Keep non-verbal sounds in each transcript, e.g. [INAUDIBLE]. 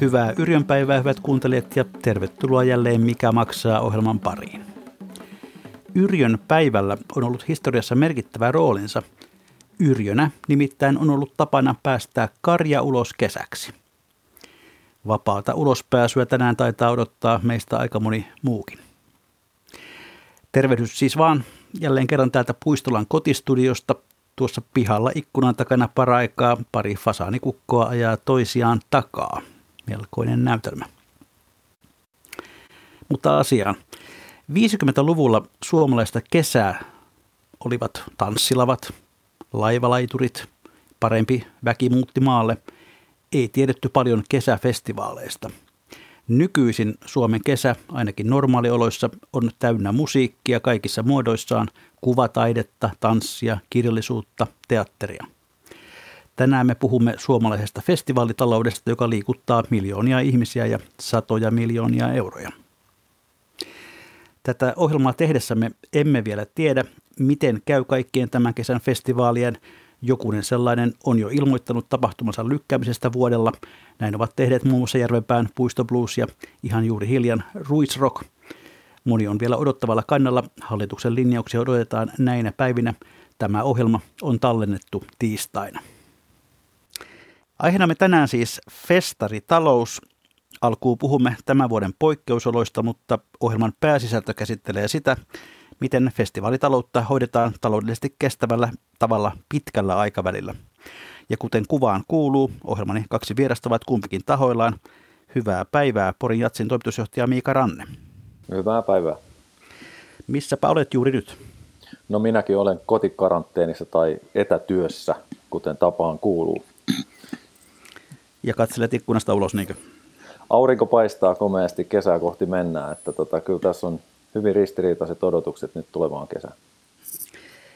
Hyvää Yrjönpäivää, hyvät kuuntelijat, ja tervetuloa jälleen Mikä maksaa ohjelman pariin. Yrjön päivällä on ollut historiassa merkittävä roolinsa. Yrjönä nimittäin on ollut tapana päästää karja ulos kesäksi. Vapaata ulospääsyä tänään taitaa odottaa meistä aika moni muukin. Tervehdys siis vaan jälleen kerran täältä Puistolan kotistudiosta. Tuossa pihalla ikkunan takana paraikaa pari fasaanikukkoa ajaa toisiaan takaa. Melkoinen näytelmä. Mutta asiaan. 50-luvulla suomalaista kesää olivat tanssilavat, laivalaiturit, parempi väki muutti maalle. Ei tiedetty paljon kesäfestivaaleista. Nykyisin Suomen kesä, ainakin normaalioloissa, on täynnä musiikkia kaikissa muodoissaan, kuvataidetta, tanssia, kirjallisuutta, teatteria. Tänään me puhumme suomalaisesta festivaalitaloudesta, joka liikuttaa miljoonia ihmisiä ja satoja miljoonia euroja. Tätä ohjelmaa tehdessämme emme vielä tiedä, miten käy kaikkien tämän kesän festivaalien. Jokunen sellainen on jo ilmoittanut tapahtumansa lykkäämisestä vuodella. Näin ovat tehneet muun muassa Järvenpään Puisto Blues ja ihan juuri hiljan Ruisrock. Moni on vielä odottavalla kannalla. Hallituksen linjauksia odotetaan näinä päivinä. Tämä ohjelma on tallennettu tiistaina. Aiheena me tänään siis festaritalous. Alkuun puhumme tämän vuoden poikkeusoloista, mutta ohjelman pääsisältö käsittelee sitä, miten festivaalitaloutta hoidetaan taloudellisesti kestävällä tavalla pitkällä aikavälillä. Ja kuten kuvaan kuuluu, ohjelmani kaksi vierasta ovat kumpikin tahoillaan. Hyvää päivää Porin Jatsin toimitusjohtaja Miika Ranne. Hyvää päivää. Missäpä olet juuri nyt? No minäkin olen kotikaranteenissa tai etätyössä, kuten tapaan kuuluu. Ja katselet ikkunasta ulos, niinkö? Aurinko paistaa komeasti, kesää kohti mennään, että tota, kyllä tässä on hyvin ristiriitaiset odotukset nyt tulevaan kesään.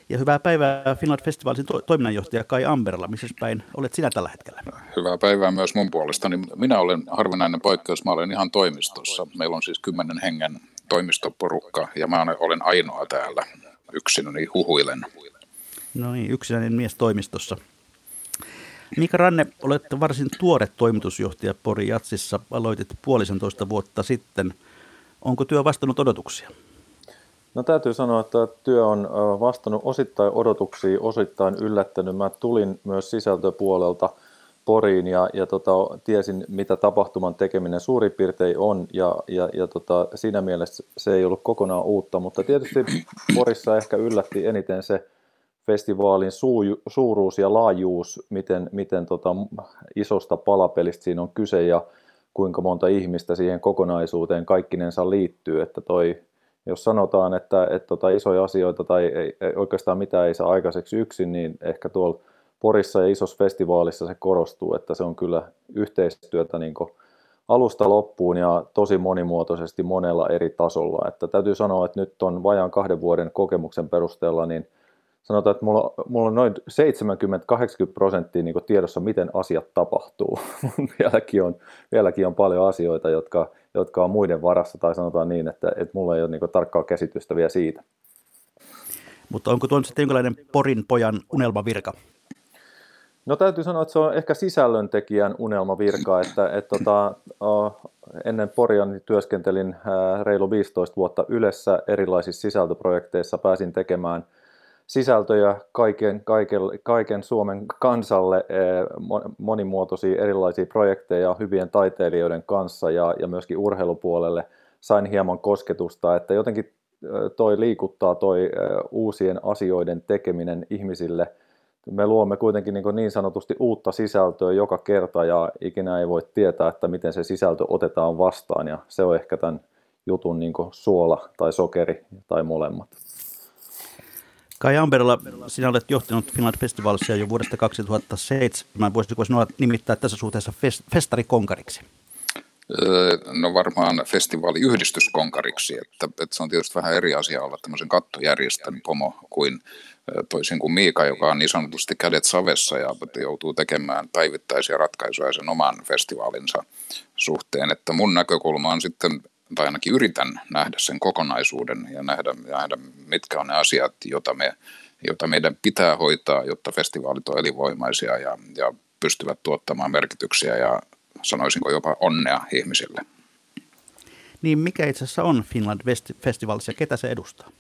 Ja hyvää päivää Finland Festivalin to- toiminnanjohtaja Kai Amberla. Missä päin olet sinä tällä hetkellä? Hyvää päivää myös mun puolestani. Minä olen harvinainen poikkeus, mä olen ihan toimistossa. Meillä on siis kymmenen hengen toimistoporukka ja mä olen ainoa täällä yksin, niin huhuilen. No niin, yksinäinen mies toimistossa. Mika Ranne, olette varsin tuore toimitusjohtaja Pori Jatsissa. Aloitit puolisentoista vuotta sitten. Onko työ vastannut odotuksia? No täytyy sanoa, että työ on vastannut osittain odotuksia, osittain yllättänyt. Mä tulin myös sisältöpuolelta Poriin ja, ja tota, tiesin, mitä tapahtuman tekeminen suurin piirtein on, ja, ja, ja tota, siinä mielessä se ei ollut kokonaan uutta, mutta tietysti Porissa ehkä yllätti eniten se festivaalin suu, suuruus ja laajuus, miten, miten tota, isosta palapelistä siinä on kyse ja kuinka monta ihmistä siihen kokonaisuuteen kaikkinensa liittyy, että toi jos sanotaan, että, että tota isoja asioita tai ei, ei, oikeastaan mitään ei saa aikaiseksi yksin, niin ehkä tuolla Porissa ja isossa festivaalissa se korostuu, että se on kyllä yhteistyötä niin alusta loppuun ja tosi monimuotoisesti monella eri tasolla. Että täytyy sanoa, että nyt on vajaan kahden vuoden kokemuksen perusteella, niin sanotaan, että mulla, mulla on noin 70-80 prosenttia niin tiedossa, miten asiat tapahtuu. [LAUGHS] vieläkin, on, vieläkin on paljon asioita, jotka, jotka on muiden varassa, tai sanotaan niin, että, että mulla ei ole niin tarkkaa käsitystä vielä siitä. Mutta onko tuo sitten jonkinlainen Porin pojan unelmavirka? No täytyy sanoa, että se on ehkä sisällöntekijän unelmavirka, että, että tota, ennen Poria niin työskentelin reilu 15 vuotta Ylessä erilaisissa sisältöprojekteissa, pääsin tekemään – sisältöjä kaiken, kaiken, kaiken Suomen kansalle monimuotoisia erilaisia projekteja hyvien taiteilijoiden kanssa ja, ja myöskin urheilupuolelle sain hieman kosketusta, että jotenkin toi liikuttaa toi uusien asioiden tekeminen ihmisille. Me luomme kuitenkin niin, niin sanotusti uutta sisältöä joka kerta ja ikinä ei voi tietää, että miten se sisältö otetaan vastaan ja se on ehkä tämän jutun niin suola tai sokeri tai molemmat. Kai Amberilla, sinä olet johtanut Finland Festivalsia jo vuodesta 2007. Voisitko sinua nimittää tässä suhteessa fest- festarikonkariksi? No varmaan festivaaliyhdistyskonkariksi, että, että se on tietysti vähän eri asia olla tämmöisen kattojärjestön pomo kuin toisin kuin Miika, joka on niin sanotusti kädet savessa ja joutuu tekemään päivittäisiä ratkaisuja sen oman festivaalinsa suhteen. Että mun näkökulma on sitten, tai ainakin yritän nähdä sen kokonaisuuden ja nähdä, nähdä mitkä on ne asiat, joita, me, joita meidän pitää hoitaa, jotta festivaalit on elinvoimaisia ja, ja pystyvät tuottamaan merkityksiä ja sanoisinko jopa onnea ihmisille. Niin mikä itse asiassa on Finland Festivals ja ketä se edustaa?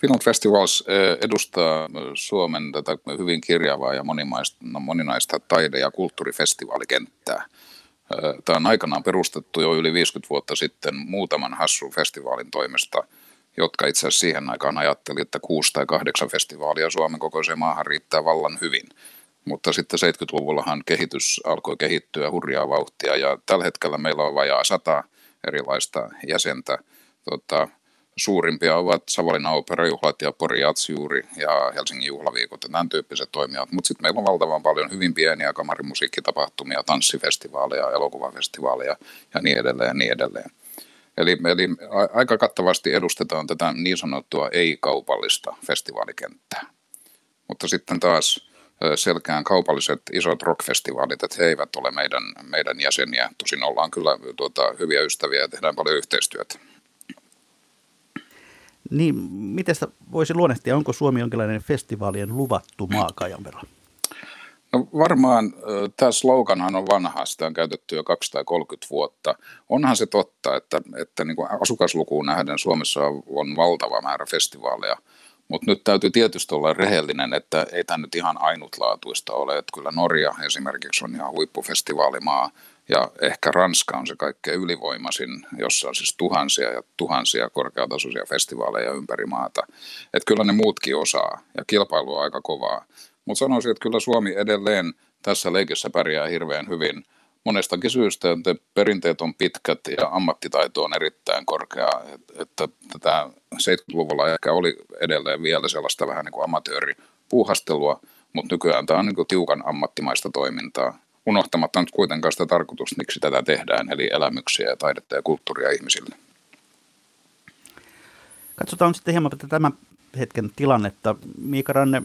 Finland Festivals eh, edustaa Suomen tätä hyvin kirjavaa ja no, moninaista taide- ja kulttuurifestivaalikenttää. Tämä on aikanaan perustettu jo yli 50 vuotta sitten muutaman hassun festivaalin toimesta, jotka itse asiassa siihen aikaan ajatteli, että kuusi tai kahdeksan festivaalia Suomen kokoiseen maahan riittää vallan hyvin. Mutta sitten 70-luvullahan kehitys alkoi kehittyä hurjaa vauhtia ja tällä hetkellä meillä on vajaa sata erilaista jäsentä. Tota, suurimpia ovat Savonlinnan operajuhlat ja Pori Jatsjuuri ja Helsingin juhlaviikot ja tämän tyyppiset toimijat. Mutta sitten meillä on valtavan paljon hyvin pieniä kamarimusiikkitapahtumia, tanssifestivaaleja, elokuvafestivaaleja ja niin edelleen ja niin edelleen. Eli, eli aika kattavasti edustetaan tätä niin sanottua ei-kaupallista festivaalikenttää. Mutta sitten taas selkeään kaupalliset isot rockfestivaalit, että he eivät ole meidän, meidän jäseniä. Tosin ollaan kyllä tuota, hyviä ystäviä ja tehdään paljon yhteistyötä. Niin, miten sitä voisi luonnehtia, onko Suomi jonkinlainen festivaalien luvattu maa Kajanpera? No varmaan tämä sloganhan on vanha, sitä on käytetty jo 230 vuotta. Onhan se totta, että, että niin kuin asukaslukuun nähden Suomessa on valtava määrä festivaaleja, mutta nyt täytyy tietysti olla rehellinen, että ei tämä nyt ihan ainutlaatuista ole. Että kyllä Norja esimerkiksi on ihan huippufestivaalimaa, ja ehkä Ranska on se kaikkein ylivoimaisin, jossa on siis tuhansia ja tuhansia korkeatasoisia festivaaleja ympäri maata. Että kyllä ne muutkin osaa ja kilpailu on aika kovaa. Mutta sanoisin, että kyllä Suomi edelleen tässä leikissä pärjää hirveän hyvin. Monestakin syystä, että perinteet on pitkät ja ammattitaito on erittäin korkea. Että tätä 70-luvulla ehkä oli edelleen vielä sellaista vähän niin kuin amatööripuuhastelua, mutta nykyään tämä on niin kuin tiukan ammattimaista toimintaa unohtamatta nyt kuitenkaan sitä tarkoitusta, miksi tätä tehdään, eli elämyksiä ja taidetta ja kulttuuria ihmisille. Katsotaan sitten hieman tämän hetken tilannetta. Miika Ranne,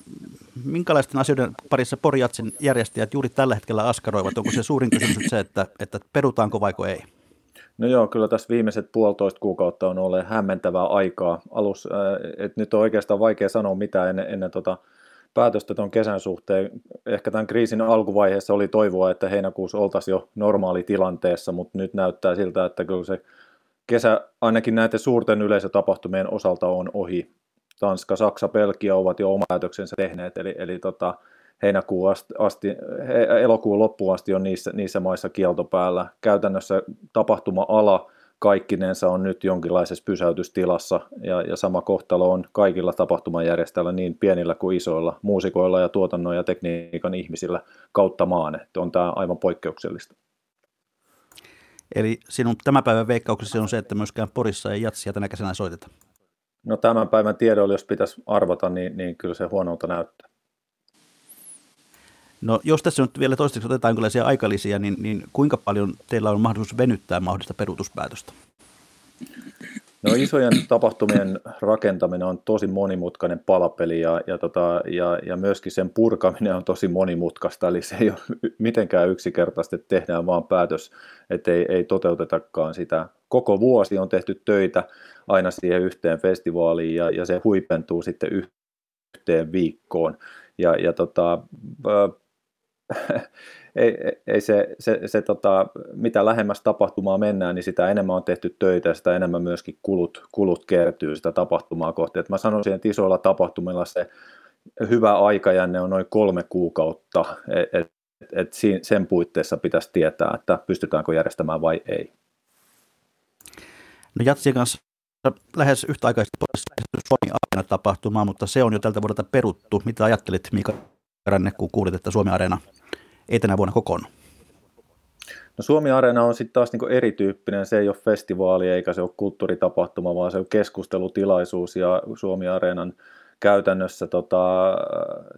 minkälaisten asioiden parissa Porjatsin järjestäjät juuri tällä hetkellä askaroivat? Onko se suurin kysymys se, että, että perutaanko vaiko ei? No joo, kyllä tässä viimeiset puolitoista kuukautta on ollut hämmentävää aikaa. Alus, äh, että nyt on oikeastaan vaikea sanoa mitään ennen, ennen tota, päätöstä tuon kesän suhteen. Ehkä tämän kriisin alkuvaiheessa oli toivoa, että heinäkuussa oltaisiin jo normaali tilanteessa, mutta nyt näyttää siltä, että kyllä se kesä ainakin näiden suurten yleisötapahtumien osalta on ohi. Tanska, Saksa, Belgia ovat jo oma päätöksensä tehneet, eli, eli tota, heinäkuun asti, asti, elokuun loppuun asti on niissä, niissä maissa kielto päällä. Käytännössä tapahtuma-ala kaikkinensa on nyt jonkinlaisessa pysäytystilassa ja, ja sama kohtalo on kaikilla tapahtumajärjestäjillä niin pienillä kuin isoilla muusikoilla ja tuotannon ja tekniikan ihmisillä kautta maan. Että on tämä aivan poikkeuksellista. Eli sinun tämän päivän veikkauksesi on se, että myöskään Porissa ei jatsia tänä kesänä soiteta? No tämän päivän tiedolla, jos pitäisi arvata, niin, niin kyllä se huonolta näyttää. No jos tässä nyt vielä toistaiseksi otetaan jonkinlaisia aikalisia, niin, niin kuinka paljon teillä on mahdollisuus venyttää mahdollista peruutuspäätöstä? No isojen tapahtumien rakentaminen on tosi monimutkainen palapeli ja, ja, tota, ja, ja myöskin sen purkaminen on tosi monimutkaista, eli se ei ole mitenkään yksinkertaisesti, että tehdään vaan päätös, että ei, ei toteutetakaan sitä. Koko vuosi on tehty töitä aina siihen yhteen festivaaliin ja, ja se huipentuu sitten yhteen viikkoon. Ja, ja tota, [LAUGHS] ei, ei se, se, se tota, mitä lähemmäs tapahtumaa mennään, niin sitä enemmän on tehty töitä ja sitä enemmän myöskin kulut, kulut kertyy sitä tapahtumaa kohti. Et mä sanoisin, että isoilla tapahtumilla se hyvä aikajänne on noin kolme kuukautta, että et, et sen puitteissa pitäisi tietää, että pystytäänkö järjestämään vai ei. No Jatsien kanssa lähes yhtäaikaisesti Suomi Areena tapahtumaa, mutta se on jo tältä vuodelta peruttu. Mitä ajattelit Mika Ranne, kun kuulit, että Suomi Areena ei tänä vuonna kokoonnut? No Suomi Areena on sitten taas niinku erityyppinen, se ei ole festivaali eikä se ole kulttuuritapahtuma, vaan se on keskustelutilaisuus ja Suomi Areenan käytännössä tota,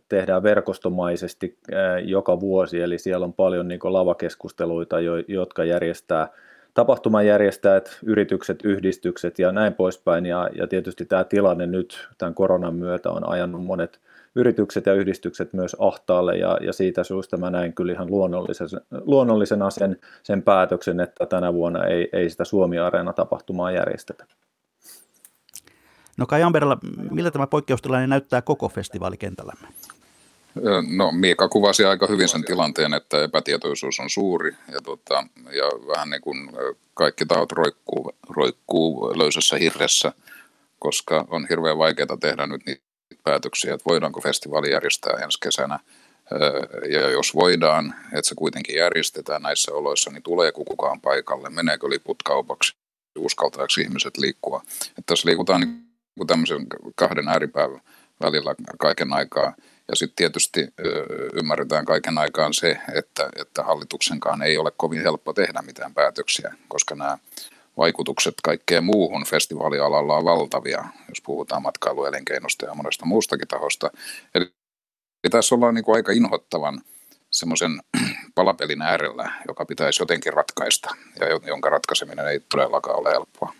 tehdään verkostomaisesti joka vuosi, eli siellä on paljon niin lavakeskusteluita, jotka järjestää tapahtumajärjestäjät, yritykset, yhdistykset ja näin poispäin. Ja, ja tietysti tämä tilanne nyt tämän koronan myötä on ajanut monet yritykset ja yhdistykset myös ahtaalle ja, ja siitä syystä mä näin kyllä ihan luonnollisen, luonnollisena sen, sen päätöksen, että tänä vuonna ei, ei sitä Suomi-areena-tapahtumaa järjestetä. No Kai Amberilla, millä tämä poikkeustilanne näyttää koko festivaalikentällämme? No Miika kuvasi aika hyvin sen tilanteen, että epätietoisuus on suuri ja, tota, ja vähän niin kuin kaikki tahot roikkuu, roikkuu löysässä hirressä, koska on hirveän vaikeaa tehdä nyt niitä päätöksiä, että voidaanko festivaali järjestää ensi kesänä. Ja jos voidaan, että se kuitenkin järjestetään näissä oloissa, niin tuleeko kukaan paikalle, meneekö liput kaupaksi, uskaltaako ihmiset liikkua. Että tässä liikutaan niin tämmöisen kahden ääripäivän välillä kaiken aikaa. Ja sitten tietysti ymmärretään kaiken aikaan se, että, että hallituksenkaan ei ole kovin helppo tehdä mitään päätöksiä, koska nämä vaikutukset kaikkeen muuhun festivaalialalla on valtavia, jos puhutaan matkailuelinkeinosta ja monesta muustakin tahosta. Eli tässä ollaan niin kuin aika inhottavan semmoisen palapelin äärellä, joka pitäisi jotenkin ratkaista ja jonka ratkaiseminen ei todellakaan ole helppoa.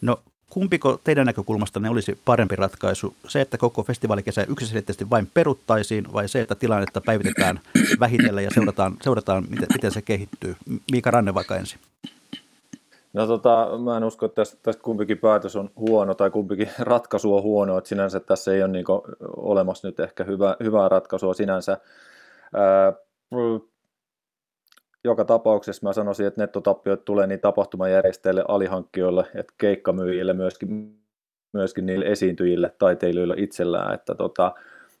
No kumpiko teidän näkökulmasta ne olisi parempi ratkaisu? Se, että koko festivaalikesä yksiselitteisesti vain peruttaisiin vai se, että tilannetta päivitetään [CLEARS THROAT] vähitellen ja seurataan, seurataan miten, miten se kehittyy? Miika Ranne vaikka ensin. No tota, mä en usko, että tästä, tästä kumpikin päätös on huono tai kumpikin [LAUGHS] ratkaisu on huono, että sinänsä tässä ei ole niin olemassa nyt ehkä hyvä, hyvää ratkaisua sinänsä. Ää, joka tapauksessa mä sanoisin, että nettotappiot tulee niin tapahtumajärjestäjille, alihankkijoille, että keikkamyyjille, myöskin, myöskin niille esiintyjille, taiteilijoille itsellään, että tota,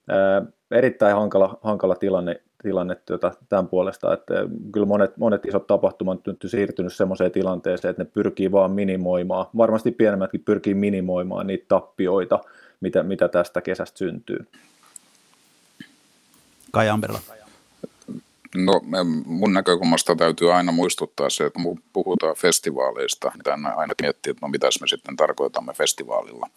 ää, erittäin hankala, hankala tilanne, tilanne tuota, tämän puolesta, että kyllä monet, monet isot tapahtumat nyt siirtynyt sellaiseen tilanteeseen, että ne pyrkii vaan minimoimaan, varmasti pienemmätkin pyrkii minimoimaan niitä tappioita, mitä, mitä tästä kesästä syntyy. Kai Amberla. No mun näkökulmasta täytyy aina muistuttaa se, että kun puhutaan festivaaleista, niin aina miettii, että no mitäs me sitten tarkoitamme festivaalilla.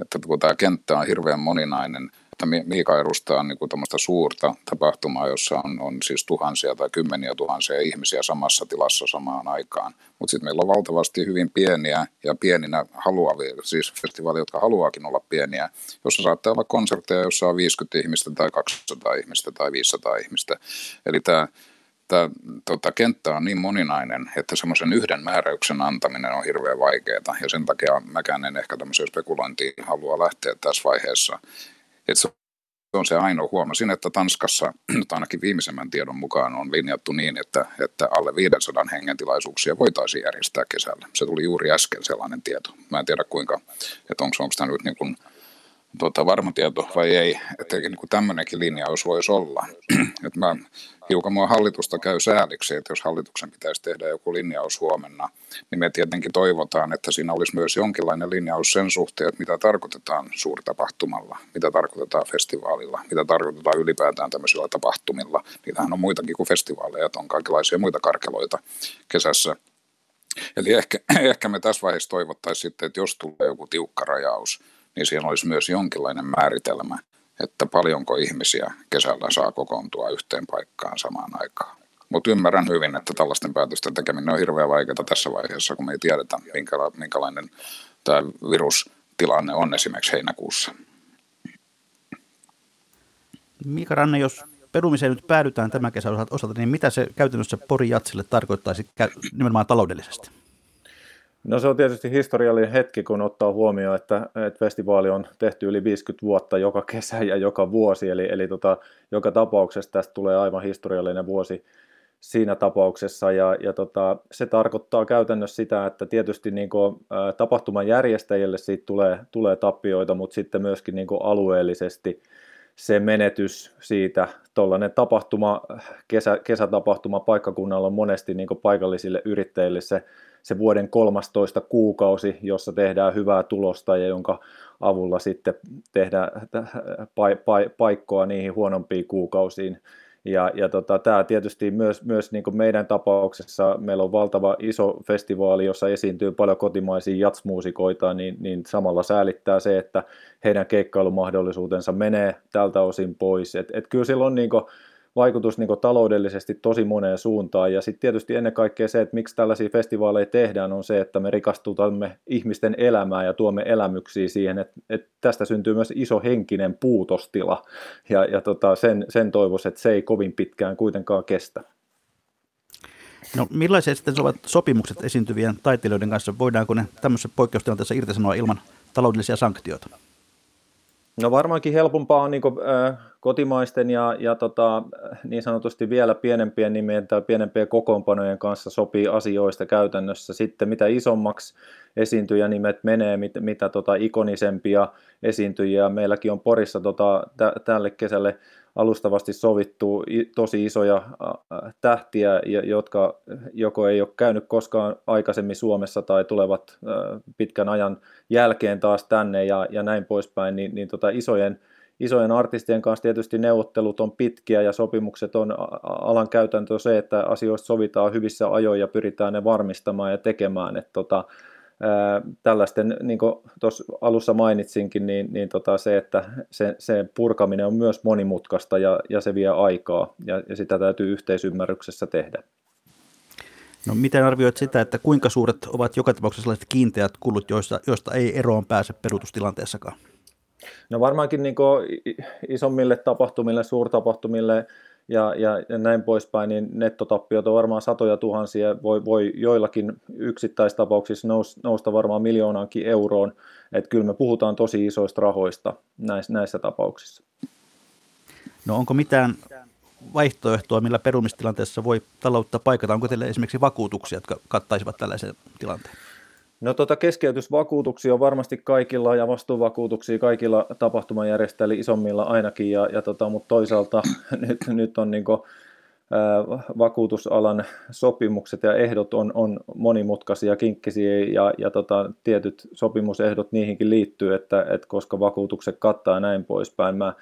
Että kun tämä kenttä on hirveän moninainen, että Miika edustaa niin kuin suurta tapahtumaa, jossa on, on siis tuhansia tai kymmeniä tuhansia ihmisiä samassa tilassa samaan aikaan. Mutta sitten meillä on valtavasti hyvin pieniä ja pieninä haluavia, siis festivaaleja, jotka haluaakin olla pieniä, jossa saattaa olla konsertteja, jossa on 50 ihmistä tai 200 ihmistä tai 500 ihmistä. Eli tämä tämä tota, kenttä on niin moninainen, että semmoisen yhden määräyksen antaminen on hirveän vaikeaa, ja sen takia mäkään en ehkä tämmöiseen spekulointiin halua lähteä tässä vaiheessa. Et se on se ainoa. Huomasin, että Tanskassa [CLEARS THROAT] ainakin viimeisemmän tiedon mukaan on linjattu niin, että, että alle 500 hengen tilaisuuksia voitaisiin järjestää kesällä. Se tuli juuri äsken sellainen tieto. Mä en tiedä kuinka, että onko tämä nyt niin kuin, tuota, varma tieto vai ei, että niin kuin tämmöinenkin linjaus voisi olla. [CLEARS THROAT] että mä hiukan mua hallitusta käy sääliksi, että jos hallituksen pitäisi tehdä joku linjaus huomenna, niin me tietenkin toivotaan, että siinä olisi myös jonkinlainen linjaus sen suhteen, että mitä tarkoitetaan suurtapahtumalla, mitä tarkoitetaan festivaalilla, mitä tarkoitetaan ylipäätään tämmöisillä tapahtumilla. Niitähän on muitakin kuin festivaaleja, että on kaikenlaisia muita karkeloita kesässä. Eli ehkä, [CLEARS THROAT] ehkä me tässä vaiheessa toivottaisiin sitten, että jos tulee joku tiukka rajaus, niin siinä olisi myös jonkinlainen määritelmä, että paljonko ihmisiä kesällä saa kokoontua yhteen paikkaan samaan aikaan. Mutta ymmärrän hyvin, että tällaisten päätösten tekeminen on hirveän vaikeaa tässä vaiheessa, kun me ei tiedetä, minkälainen tämä virustilanne on esimerkiksi heinäkuussa. Mika Ranne, jos perumiseen nyt päädytään tämän kesän osalta, niin mitä se käytännössä Pori Jatsille tarkoittaisi nimenomaan taloudellisesti? No se on tietysti historiallinen hetki, kun ottaa huomioon, että, että festivaali on tehty yli 50 vuotta joka kesä ja joka vuosi, eli, eli tota, joka tapauksessa tästä tulee aivan historiallinen vuosi siinä tapauksessa, ja, ja tota, se tarkoittaa käytännössä sitä, että tietysti niin kuin, ä, tapahtuman järjestäjille siitä tulee, tulee tappioita, mutta sitten myöskin niin kuin alueellisesti se menetys siitä, tuollainen tapahtuma, kesä, kesätapahtuma paikkakunnalla on monesti niin paikallisille yrittäjille se se vuoden 13 kuukausi, jossa tehdään hyvää tulosta ja jonka avulla sitten tehdään pa- pa- paikkoa niihin huonompiin kuukausiin. Ja, ja tota, tämä tietysti myös, myös niin kuin meidän tapauksessa, meillä on valtava iso festivaali, jossa esiintyy paljon kotimaisia jatsmuusikoita, niin, niin samalla säälittää se, että heidän keikkailumahdollisuutensa menee tältä osin pois. Et, et kyllä silloin niin kuin, vaikutus niin taloudellisesti tosi moneen suuntaan. Ja sitten tietysti ennen kaikkea se, että miksi tällaisia festivaaleja tehdään, on se, että me rikastutamme ihmisten elämää ja tuomme elämyksiä siihen, että, että tästä syntyy myös iso henkinen puutostila. Ja, ja tota, sen, sen toivoisi, että se ei kovin pitkään kuitenkaan kestä. No millaisia sitten ovat sopimukset esiintyvien taiteilijoiden kanssa? Voidaanko ne tämmöisessä poikkeustilanteessa irtisanoa ilman taloudellisia sanktioita? No varmaankin helpompaa on niin kuin, äh, kotimaisten ja, ja tota, niin sanotusti vielä pienempien nimien tai pienempien kokoonpanojen kanssa sopii asioista käytännössä. Sitten mitä isommaksi esiintyjänimet menee, mit, mitä tota, ikonisempia esiintyjiä. Meilläkin on Porissa tota, t- tälle kesälle alustavasti sovittu tosi isoja tähtiä, jotka joko ei ole käynyt koskaan aikaisemmin Suomessa tai tulevat pitkän ajan jälkeen taas tänne ja, ja näin poispäin, niin, niin tota isojen, isojen artistien kanssa tietysti neuvottelut on pitkiä ja sopimukset on alan käytäntö se, että asioista sovitaan hyvissä ajoin ja pyritään ne varmistamaan ja tekemään. Että tota, tällaisten, niin kuin tuossa alussa mainitsinkin, niin, niin tota se, että se, se purkaminen on myös monimutkaista ja, ja se vie aikaa ja, ja sitä täytyy yhteisymmärryksessä tehdä. No miten arvioit sitä, että kuinka suuret ovat joka tapauksessa sellaiset kiinteät kulut, joista, joista ei eroon pääse peruutustilanteessakaan? No varmaankin niin isommille tapahtumille, suurtapahtumille ja, ja, näin poispäin, niin nettotappiot on varmaan satoja tuhansia, voi, voi joillakin yksittäistapauksissa nous, nousta varmaan miljoonaankin euroon, että kyllä me puhutaan tosi isoista rahoista näissä, näissä tapauksissa. No onko mitään vaihtoehtoa, millä perumistilanteessa voi taloutta paikata? Onko teille esimerkiksi vakuutuksia, jotka kattaisivat tällaisen tilanteen? No tota keskeytysvakuutuksia on varmasti kaikilla ja vastuuvakuutuksia kaikilla tapahtumajärjestäjillä isommilla ainakin, ja, ja tota, mutta toisaalta [CLEARS THROAT] nyt, nyt on niin kuin, vakuutusalan sopimukset ja ehdot on, on monimutkaisia, kinkkisiä ja, ja tota, tietyt sopimusehdot niihinkin liittyy, että, että koska vakuutukset kattaa ja näin poispäin. Mä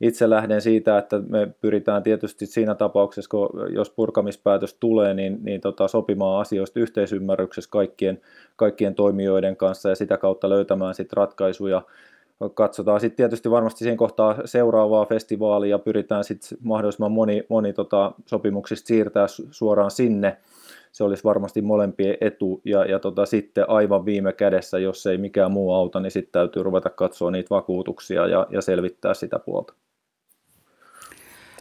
itse lähden siitä, että me pyritään tietysti siinä tapauksessa, kun jos purkamispäätös tulee, niin, niin tota, sopimaan asioista yhteisymmärryksessä kaikkien, kaikkien toimijoiden kanssa ja sitä kautta löytämään sitten ratkaisuja. Katsotaan sitten tietysti varmasti siinä kohtaa seuraavaa festivaalia ja pyritään sitten mahdollisimman moni, moni tota, sopimuksista siirtää suoraan sinne. Se olisi varmasti molempien etu ja, ja tota, sitten aivan viime kädessä, jos ei mikään muu auta, niin sitten täytyy ruveta katsoa niitä vakuutuksia ja, ja selvittää sitä puolta.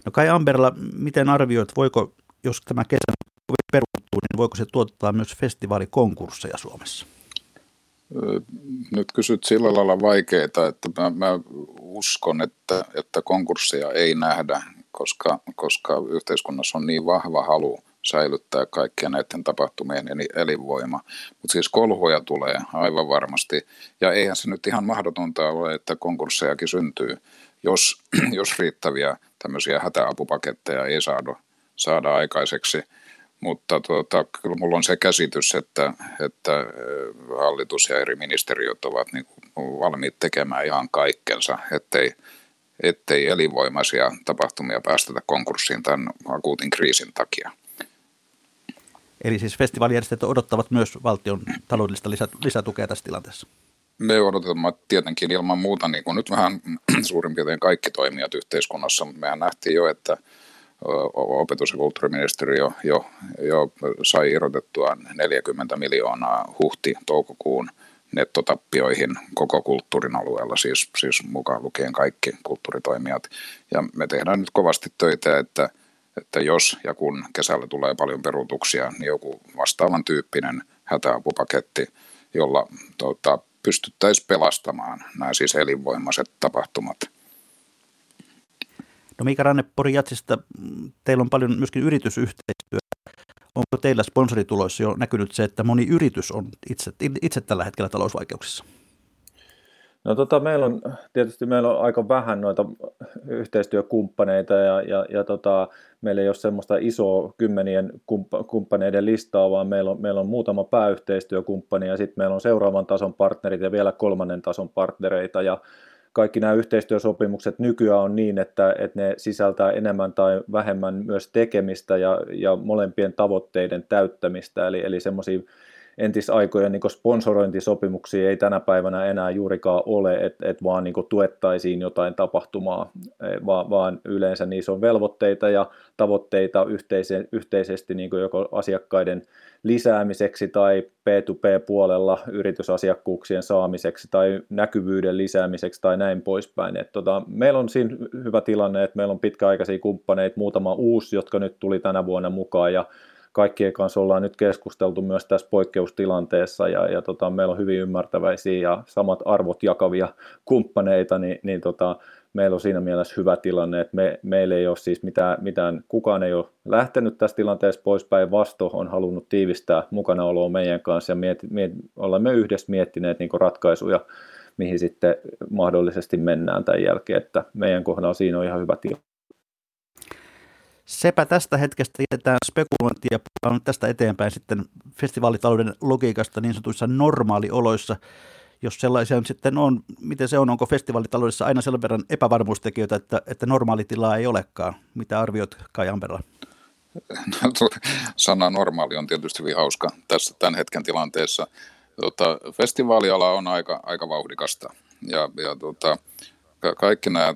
No Kai Amberla, miten arvioit, voiko, jos tämä kesä perustuu, niin voiko se tuottaa myös festivaalikonkursseja Suomessa? Nyt kysyt sillä lailla vaikeita, että mä, mä uskon, että, että konkursseja ei nähdä, koska, koska yhteiskunnassa on niin vahva halu säilyttää kaikkien näiden tapahtumien elinvoima. Mutta siis kolhuja tulee aivan varmasti, ja eihän se nyt ihan mahdotonta ole, että konkurssejakin syntyy, jos, [CLEARS THROAT] jos riittäviä tämmöisiä hätäapupaketteja ei saada, saada aikaiseksi. Mutta tuota, kyllä minulla on se käsitys, että, että hallitus ja eri ministeriöt ovat niin kuin valmiit tekemään ihan kaikkensa, ettei, ettei elinvoimaisia tapahtumia päästetä konkurssiin tämän akuutin kriisin takia. Eli siis festivaalijärjestöt odottavat myös valtion taloudellista lisätukea tässä tilanteessa? Me odotamme tietenkin ilman muuta, niin kuin nyt vähän [CLEARS THROAT] suurin piirtein kaikki toimijat yhteiskunnassa. Mehän nähtiin jo, että opetus- ja kulttuuriministeriö jo, jo sai irrotettua 40 miljoonaa huhti-toukokuun nettotappioihin koko kulttuurin alueella, siis, siis mukaan lukien kaikki kulttuuritoimijat. Ja me tehdään nyt kovasti töitä, että, että jos ja kun kesällä tulee paljon peruutuksia, niin joku vastaavan tyyppinen hätäapupaketti, jolla tota, pystyttäisiin pelastamaan nämä siis elinvoimaiset tapahtumat. No Mika Ranne Pori Jatsista, teillä on paljon myöskin yritysyhteistyötä. Onko teillä sponsorituloissa jo näkynyt se, että moni yritys on itse, itse tällä hetkellä talousvaikeuksissa? No tota, meillä on tietysti meillä on aika vähän noita yhteistyökumppaneita ja, ja, ja tota, meillä ei ole semmoista isoa kymmenien kumppaneiden listaa, vaan meillä on, meillä on muutama pääyhteistyökumppani ja sitten meillä on seuraavan tason partnerit ja vielä kolmannen tason partnereita. Ja kaikki nämä yhteistyösopimukset nykyään on niin, että, että ne sisältää enemmän tai vähemmän myös tekemistä ja, ja molempien tavoitteiden täyttämistä, eli, eli semmoisia entisaikojen niin sponsorointisopimuksia ei tänä päivänä enää juurikaan ole, että et vaan niin tuettaisiin jotain tapahtumaa, e, vaan, vaan yleensä niissä on velvoitteita ja tavoitteita yhteise, yhteisesti niin joko asiakkaiden lisäämiseksi tai P2P-puolella yritysasiakkuuksien saamiseksi tai näkyvyyden lisäämiseksi tai näin poispäin. Et tota, meillä on siinä hyvä tilanne, että meillä on pitkäaikaisia kumppaneita, muutama uusi, jotka nyt tuli tänä vuonna mukaan ja kaikkien kanssa ollaan nyt keskusteltu myös tässä poikkeustilanteessa ja, ja tota, meillä on hyvin ymmärtäväisiä ja samat arvot jakavia kumppaneita, niin, niin tota, meillä on siinä mielessä hyvä tilanne, että me, meillä ei ole siis mitään, mitään, kukaan ei ole lähtenyt tästä tilanteesta poispäin, vasto on halunnut tiivistää mukanaoloa meidän kanssa ja miet, miet, olemme yhdessä miettineet niin ratkaisuja, mihin sitten mahdollisesti mennään tämän jälkeen, että meidän kohdalla siinä on ihan hyvä tilanne. Sepä tästä hetkestä jätetään spekulointia tästä eteenpäin sitten festivaalitalouden logiikasta niin sanotuissa normaalioloissa. Jos sellaisia nyt sitten on, miten se on, onko festivaalitaloudessa aina sen verran epävarmuustekijöitä, että, että normaalitilaa ei olekaan? Mitä arviot Kai Amperla? No, sana normaali on tietysti hyvin hauska tässä tämän hetken tilanteessa. Tota, festivaaliala on aika, aika vauhdikasta ja, ja tota, kaikki nämä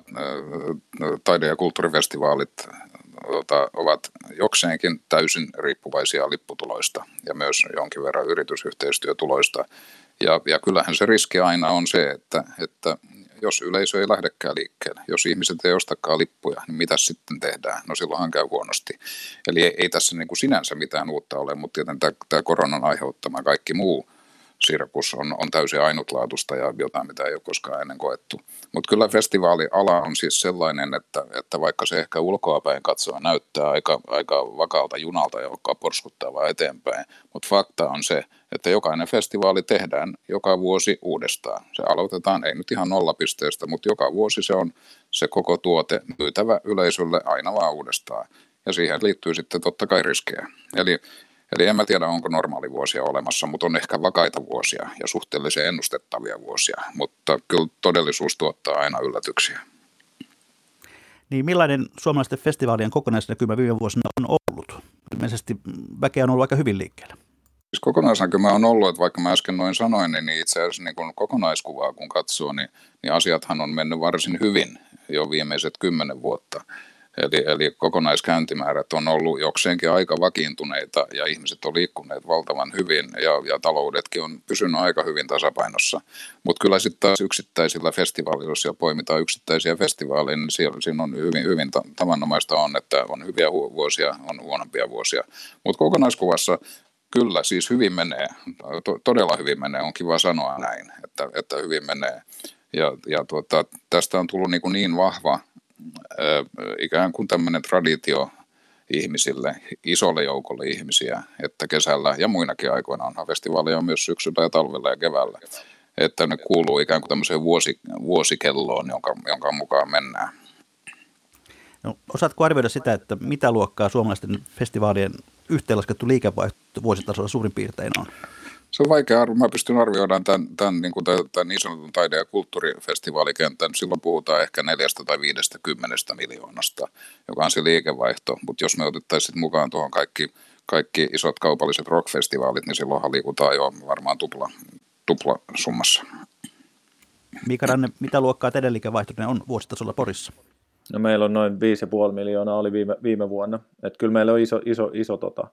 taide- ja kulttuurifestivaalit tota, ovat jokseenkin täysin riippuvaisia lipputuloista ja myös jonkin verran yritysyhteistyötuloista. Ja, ja kyllähän se riski aina on se, että, että jos yleisö ei lähdekään liikkeelle, jos ihmiset ei ostakaan lippuja, niin mitä sitten tehdään? No silloinhan käy huonosti. Eli ei, ei tässä niin kuin sinänsä mitään uutta ole, mutta tietenkin tämä, tämä koronan aiheuttama kaikki muu sirkus on, on täysin ainutlaatuista ja jotain, mitä ei ole koskaan ennen koettu. Mutta kyllä festivaaliala on siis sellainen, että, että vaikka se ehkä ulkoapäin katsoa näyttää aika, aika vakaalta junalta, joka porskuttaa vaan eteenpäin, mutta fakta on se, että jokainen festivaali tehdään joka vuosi uudestaan. Se aloitetaan, ei nyt ihan nollapisteestä, mutta joka vuosi se on se koko tuote myytävä yleisölle aina vaan uudestaan. Ja siihen liittyy sitten totta kai riskejä. Eli Eli en mä tiedä, onko normaali vuosia olemassa, mutta on ehkä vakaita vuosia ja suhteellisen ennustettavia vuosia. Mutta kyllä todellisuus tuottaa aina yllätyksiä. Niin millainen suomalaisten festivaalien kokonaisnäkymä viime vuosina on ollut? Ilmeisesti väkeä on ollut aika hyvin liikkeellä. Siis kokonaisnäkymä on ollut, että vaikka mä äsken noin sanoin, niin itse asiassa niin kun kokonaiskuvaa kun katsoo, niin, niin asiathan on mennyt varsin hyvin jo viimeiset kymmenen vuotta. Eli, eli kokonaiskäyntimäärät on ollut jokseenkin aika vakiintuneita ja ihmiset on liikkuneet valtavan hyvin ja, ja taloudetkin on pysynyt aika hyvin tasapainossa. Mutta kyllä sitten taas yksittäisillä festivaaleilla, jos siellä poimitaan yksittäisiä festivaaleja, niin siellä, siinä on hyvin, hyvin tavanomaista on, että on hyviä vuosia, on huonompia vuosia. Mutta kokonaiskuvassa kyllä siis hyvin menee, todella hyvin menee, on kiva sanoa näin, että, että hyvin menee. Ja, ja tuota, tästä on tullut niin, niin vahva ikään kuin tämmöinen traditio ihmisille, isolle joukolle ihmisiä, että kesällä ja muinakin aikoina onhan festivaaleja myös syksyllä ja talvella ja keväällä, että ne kuuluu ikään kuin tämmöiseen vuosi, vuosikelloon, jonka, jonka mukaan mennään. No, osaatko arvioida sitä, että mitä luokkaa suomalaisten festivaalien yhteenlaskettu liikevaihto vuositasolla suurin piirtein on? Se on vaikea arvo. Mä pystyn arvioimaan tämän, tämän, niin, kuin tämän niin sanotun taide- ja kulttuurifestivaalikentän. Silloin puhutaan ehkä neljästä tai viidestä kymmenestä miljoonasta, joka on se liikevaihto. Mutta jos me otettaisiin mukaan tuohon kaikki, kaikki isot kaupalliset rockfestivaalit, niin silloinhan liikutaan jo varmaan tupla, tupla summassa. Mika Ranne, mitä luokkaa teidän liikevaihto on vuositasolla Porissa? No meillä on noin 5,5 miljoonaa oli viime, viime vuonna. Et kyllä meillä on iso, iso, iso tota,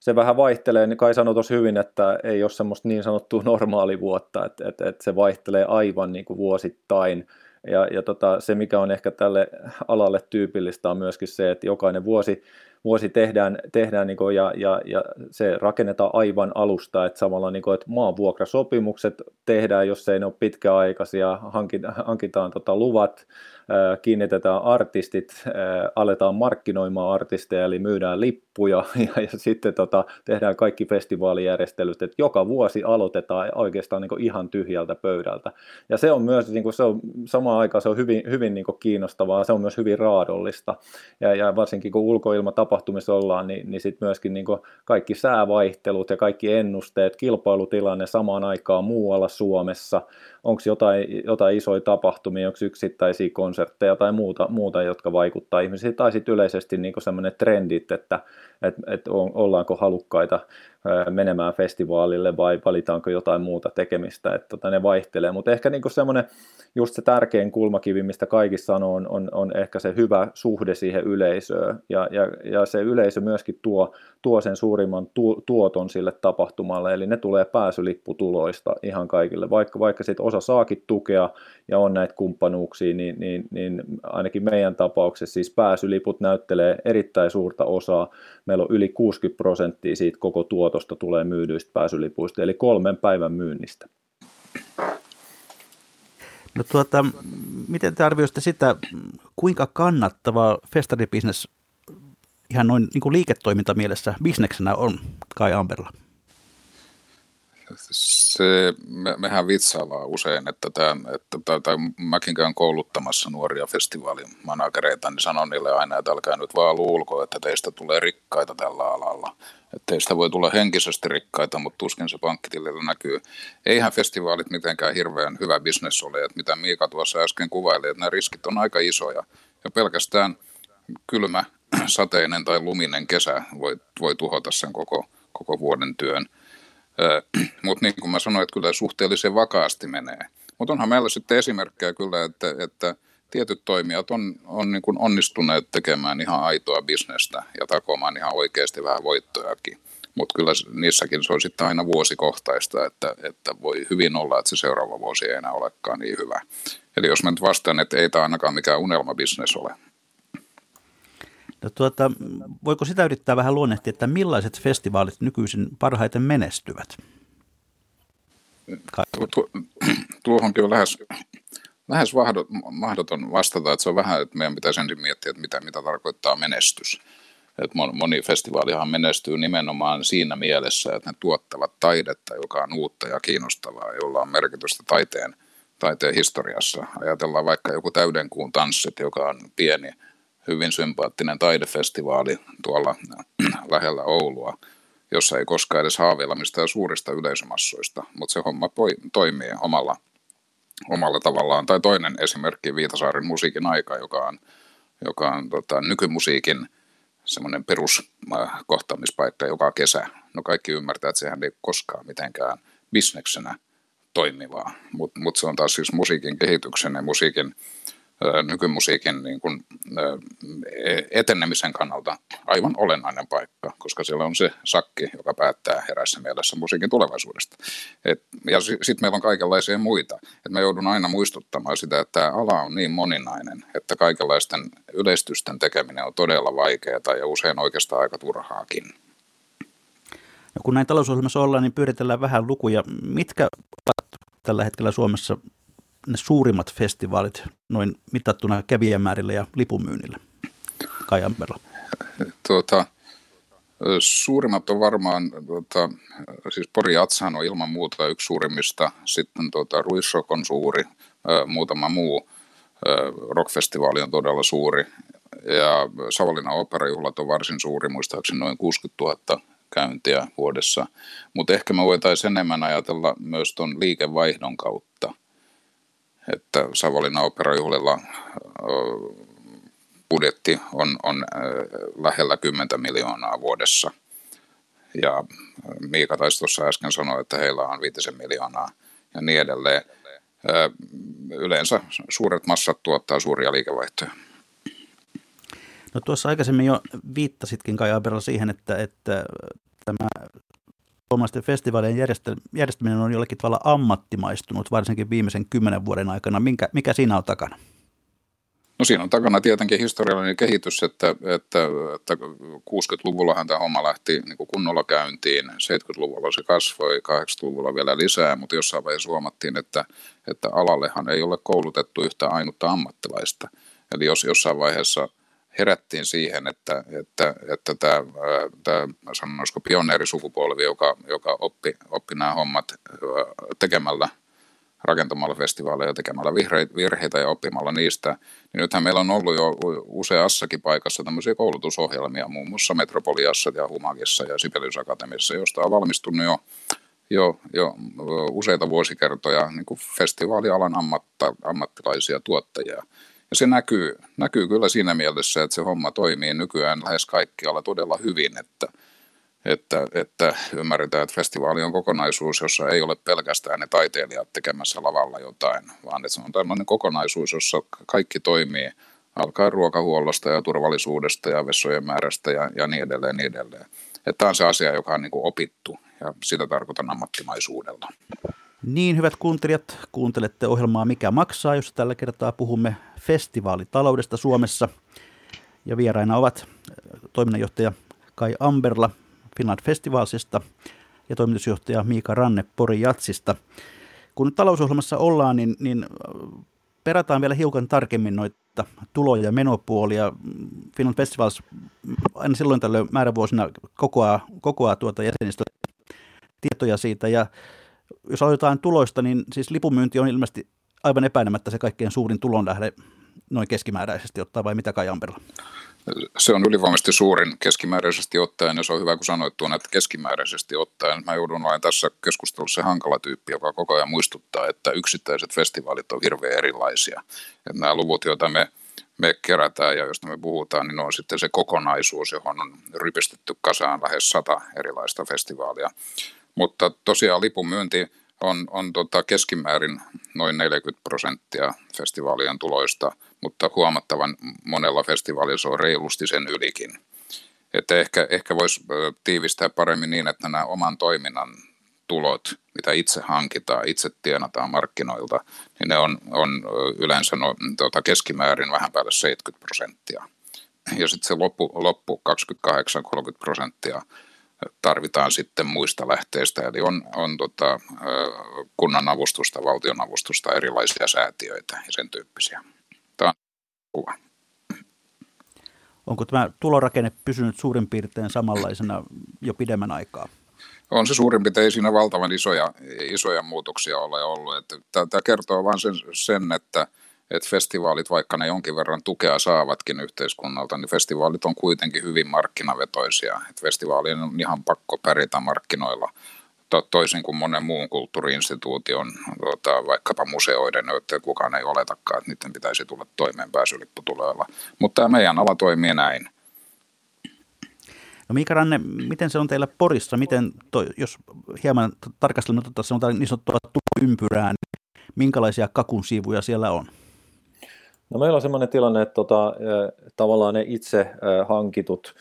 se vähän vaihtelee, niin Kai sanoi tuossa hyvin, että ei ole semmoista niin sanottua normaalivuotta, että, että, että se vaihtelee aivan niin kuin vuosittain. Ja, ja tota, se, mikä on ehkä tälle alalle tyypillistä, on myöskin se, että jokainen vuosi, vuosi tehdään, tehdään niin kuin, ja, ja, ja se rakennetaan aivan alusta, että samalla niin kuin, että maanvuokrasopimukset tehdään, jos ei ne ole pitkäaikaisia, hankitaan, hankitaan tota, luvat, kiinnitetään artistit, aletaan markkinoimaan artisteja, eli myydään lippuja [LAUGHS] ja, ja sitten tota, tehdään kaikki festivaalijärjestelyt, että joka vuosi aloitetaan oikeastaan niin ihan tyhjältä pöydältä. Ja se on myös, niin kuin, se on, samaan aikaan se on hyvin, hyvin niin kiinnostavaa, se on myös hyvin raadollista. Ja, ja varsinkin kun ulkoilma tapahtumissa ollaan, niin, niin sitten myöskin niin kaikki säävaihtelut ja kaikki ennusteet, kilpailutilanne samaan aikaan muualla Suomessa, onko jotain, jotain isoja tapahtumia, onko yksittäisiä konsertteja tai muuta, muuta jotka vaikuttaa ihmisiin, tai sitten yleisesti niin semmoinen trendit, että et, et ollaanko halukkaita menemään festivaalille vai valitaanko jotain muuta tekemistä, että tota, ne vaihtelee, mutta ehkä niin semmoinen just se tärkein kulmakivi, mistä kaikissa sanoo, on, on, on ehkä se hyvä suhde siihen yleisöön. Ja, ja, ja se yleisö myöskin tuo, tuo sen suurimman tu, tuoton sille tapahtumalle, eli ne tulee pääsylipputuloista ihan kaikille. Vaikka, vaikka sitten osa saakin tukea ja on näitä kumppanuuksia, niin, niin, niin ainakin meidän tapauksessa siis pääsyliput näyttelee erittäin suurta osaa. Meillä on yli 60 prosenttia siitä koko tuotosta tulee myydyistä pääsylipuista, eli kolmen päivän myynnistä. No tuota, miten te arvioisitte sitä, kuinka kannattava festaribisnes ihan noin niin kuin liiketoimintamielessä bisneksenä on Kai Amberla? Se, me, mehän vitsaillaan usein, että, tämän, että tai, tai mäkin käyn kouluttamassa nuoria festivaalimanagereita, niin sanon niille aina, että älkää nyt vaan luulko, että teistä tulee rikkaita tällä alalla. Että teistä voi tulla henkisesti rikkaita, mutta tuskin se pankkitilillä näkyy. Eihän festivaalit mitenkään hirveän hyvä bisnes ole, että mitä Miika tuossa äsken kuvaili, että nämä riskit on aika isoja. Ja pelkästään kylmä, [CLEARS THROAT] sateinen tai luminen kesä voi, voi tuhota sen koko, koko vuoden työn. [CLEARS THROAT] Mutta niin kuin mä sanoin, että kyllä suhteellisen vakaasti menee. Mutta onhan meillä sitten esimerkkejä kyllä, että, että tietyt toimijat on, on niin kuin onnistuneet tekemään ihan aitoa bisnestä ja takomaan ihan oikeasti vähän voittojakin. Mutta kyllä niissäkin se on sitten aina vuosikohtaista, että, että voi hyvin olla, että se seuraava vuosi ei enää olekaan niin hyvä. Eli jos mä nyt vastaan, että ei tämä ainakaan mikään unelmabisnes ole. No tuota, voiko sitä yrittää vähän luonnehtia, että millaiset festivaalit nykyisin parhaiten menestyvät? Tu- tuohonkin on lähes, lähes mahdoton vastata, että se on vähän, että meidän pitäisi ensin miettiä, että mitä, mitä tarkoittaa menestys. Että moni festivaalihan menestyy nimenomaan siinä mielessä, että ne tuottavat taidetta, joka on uutta ja kiinnostavaa, jolla on merkitystä taiteen, taiteen historiassa. Ajatellaan vaikka joku täydenkuun tanssit, joka on pieni – hyvin sympaattinen taidefestivaali tuolla [CLEARS THROAT] lähellä Oulua, jossa ei koskaan edes haaveilla mistään suurista yleisömassoista, mutta se homma toimii omalla, omalla tavallaan. Tai toinen esimerkki Viitasaaren musiikin aika, joka on, joka on tota, nykymusiikin semmoinen peruskohtaamispaikka joka kesä. No kaikki ymmärtää, että sehän ei koskaan mitenkään bisneksenä toimivaa, mutta mut se on taas siis musiikin kehityksen ja musiikin nykymusiikin niin kuin, e, etenemisen kannalta aivan olennainen paikka, koska siellä on se sakki, joka päättää erässä mielessä musiikin tulevaisuudesta. Et, ja sitten meillä on kaikenlaisia muita. Et mä joudun aina muistuttamaan sitä, että tämä ala on niin moninainen, että kaikenlaisten yleistysten tekeminen on todella vaikeaa ja usein oikeastaan aika turhaakin. No kun näin talousohjelmassa ollaan, niin pyöritellään vähän lukuja. Mitkä ovat tällä hetkellä Suomessa ne suurimmat festivaalit noin mitattuna kävijämäärillä ja lipumyynnillä Kajanperla? Tuota, suurimmat on varmaan, tuota, siis Pori Atsahan on ilman muuta yksi suurimmista, sitten tuota, Ruissok on suuri, muutama muu. Rockfestivaali on todella suuri, ja Savonlinnan operajuhlat on varsin suuri, muistaakseni noin 60 000 käyntiä vuodessa, mutta ehkä me voitaisiin enemmän ajatella myös tuon liikevaihdon kautta – että Savonlinnan operajuhlilla budjetti on, on lähellä 10 miljoonaa vuodessa. Ja Miika taisi tuossa äsken sanoa, että heillä on 5 miljoonaa ja niin edelleen. Yleensä suuret massat tuottaa suuria liikevaihtoja. No tuossa aikaisemmin jo viittasitkin Kai Aberla siihen, että, että tämä suomalaisten festivaalien järjestäminen on jollakin tavalla ammattimaistunut, varsinkin viimeisen kymmenen vuoden aikana. Minkä, mikä siinä on takana? No siinä on takana tietenkin historiallinen kehitys, että, että, että 60-luvullahan tämä homma lähti niin kuin kunnolla käyntiin, 70-luvulla se kasvoi, 80-luvulla vielä lisää, mutta jossain vaiheessa huomattiin, että, että alallehan ei ole koulutettu yhtä ainutta ammattilaista. Eli jos jossain vaiheessa herättiin siihen, että, että, että tämä, tämä sanoisiko pioneerisukupolvi, joka, joka oppi, oppi nämä hommat tekemällä rakentamalla festivaaleja, tekemällä virheitä ja oppimalla niistä. Niin nythän meillä on ollut jo useassakin paikassa tämmöisiä koulutusohjelmia, muun muassa Metropoliassa ja Humagissa ja Sibelius josta on valmistunut jo, jo, jo useita vuosikertoja niin kuin festivaalialan ammatta, ammattilaisia tuottajia. Ja se näkyy, näkyy kyllä siinä mielessä, että se homma toimii nykyään lähes kaikkialla todella hyvin, että – että, että ymmärretään, että festivaali on kokonaisuus, jossa ei ole pelkästään ne taiteilijat tekemässä lavalla jotain, vaan että se on tällainen kokonaisuus, jossa kaikki toimii alkaen ruokahuollosta ja turvallisuudesta ja vessojen määrästä ja, ja niin edelleen, niin edelleen. Että tämä on se asia, joka on niin opittu ja sitä tarkoitan ammattimaisuudella. Niin, hyvät kuuntelijat, kuuntelette ohjelmaa Mikä maksaa, jossa tällä kertaa puhumme festivaalitaloudesta Suomessa. Ja vieraina ovat toiminnanjohtaja Kai Amberla Finland Festivalsista ja toimitusjohtaja Miika Ranne Pori Jatsista. Kun talousohjelmassa ollaan, niin, niin äh, perataan vielä hiukan tarkemmin noita tulo- ja menopuolia. Finland Festivals aina silloin tällöin määrävuosina kokoaa, kokoaa tuota jäsenistä tietoja siitä. Ja jos aloitetaan tuloista, niin siis lipumyynti on ilmeisesti aivan epäilemättä se kaikkein suurin tulonlähde noin keskimääräisesti ottaa vai mitä kai Amperla? Se on ylivoimaisesti suurin keskimääräisesti ottaen ja se on hyvä kun sanoit tuon, että keskimääräisesti ottaen. Mä joudun olemaan tässä keskustelussa hankala tyyppi, joka koko ajan muistuttaa, että yksittäiset festivaalit on hirveän erilaisia. Että nämä luvut, joita me me kerätään ja josta me puhutaan, niin on sitten se kokonaisuus, johon on rypistetty kasaan lähes sata erilaista festivaalia. Mutta tosiaan lipun myynti on, on tota keskimäärin noin 40 prosenttia festivaalien tuloista, mutta huomattavan monella festivaalilla se on reilusti sen ylikin. Että ehkä, ehkä voisi tiivistää paremmin niin, että nämä oman toiminnan tulot, mitä itse hankitaan, itse tienataan markkinoilta, niin ne on, on yleensä no, tota, keskimäärin vähän päälle 70 prosenttia. Ja sitten se loppu, loppu 28-30 prosenttia tarvitaan sitten muista lähteistä, eli on, on tota, kunnan avustusta, valtion avustusta, erilaisia säätiöitä ja sen tyyppisiä. Tämä on kuva. Onko tämä tulorakenne pysynyt suurin piirtein samanlaisena jo pidemmän aikaa? On se suurin piirtein, ei siinä valtavan isoja, isoja muutoksia ole ollut. Että tämä kertoo vain sen, sen että – että festivaalit, vaikka ne jonkin verran tukea saavatkin yhteiskunnalta, niin festivaalit on kuitenkin hyvin markkinavetoisia. Että festivaalien on ihan pakko pärjätä markkinoilla toisin kuin monen muun kulttuuriinstituution, tuota, vaikkapa museoiden, joita kukaan ei oletakaan, että niiden pitäisi tulla toimeen pääsylipputuloilla. Mutta tämä meidän ala toimii näin. No Miika Ranne, miten se on teillä Porissa? Miten, toi, jos hieman tarkastelemme tuota, sanotaan niin sanottua ympyrää, niin minkälaisia kakun siivuja siellä on? No meillä on sellainen tilanne, että tota, tavallaan ne itse hankitut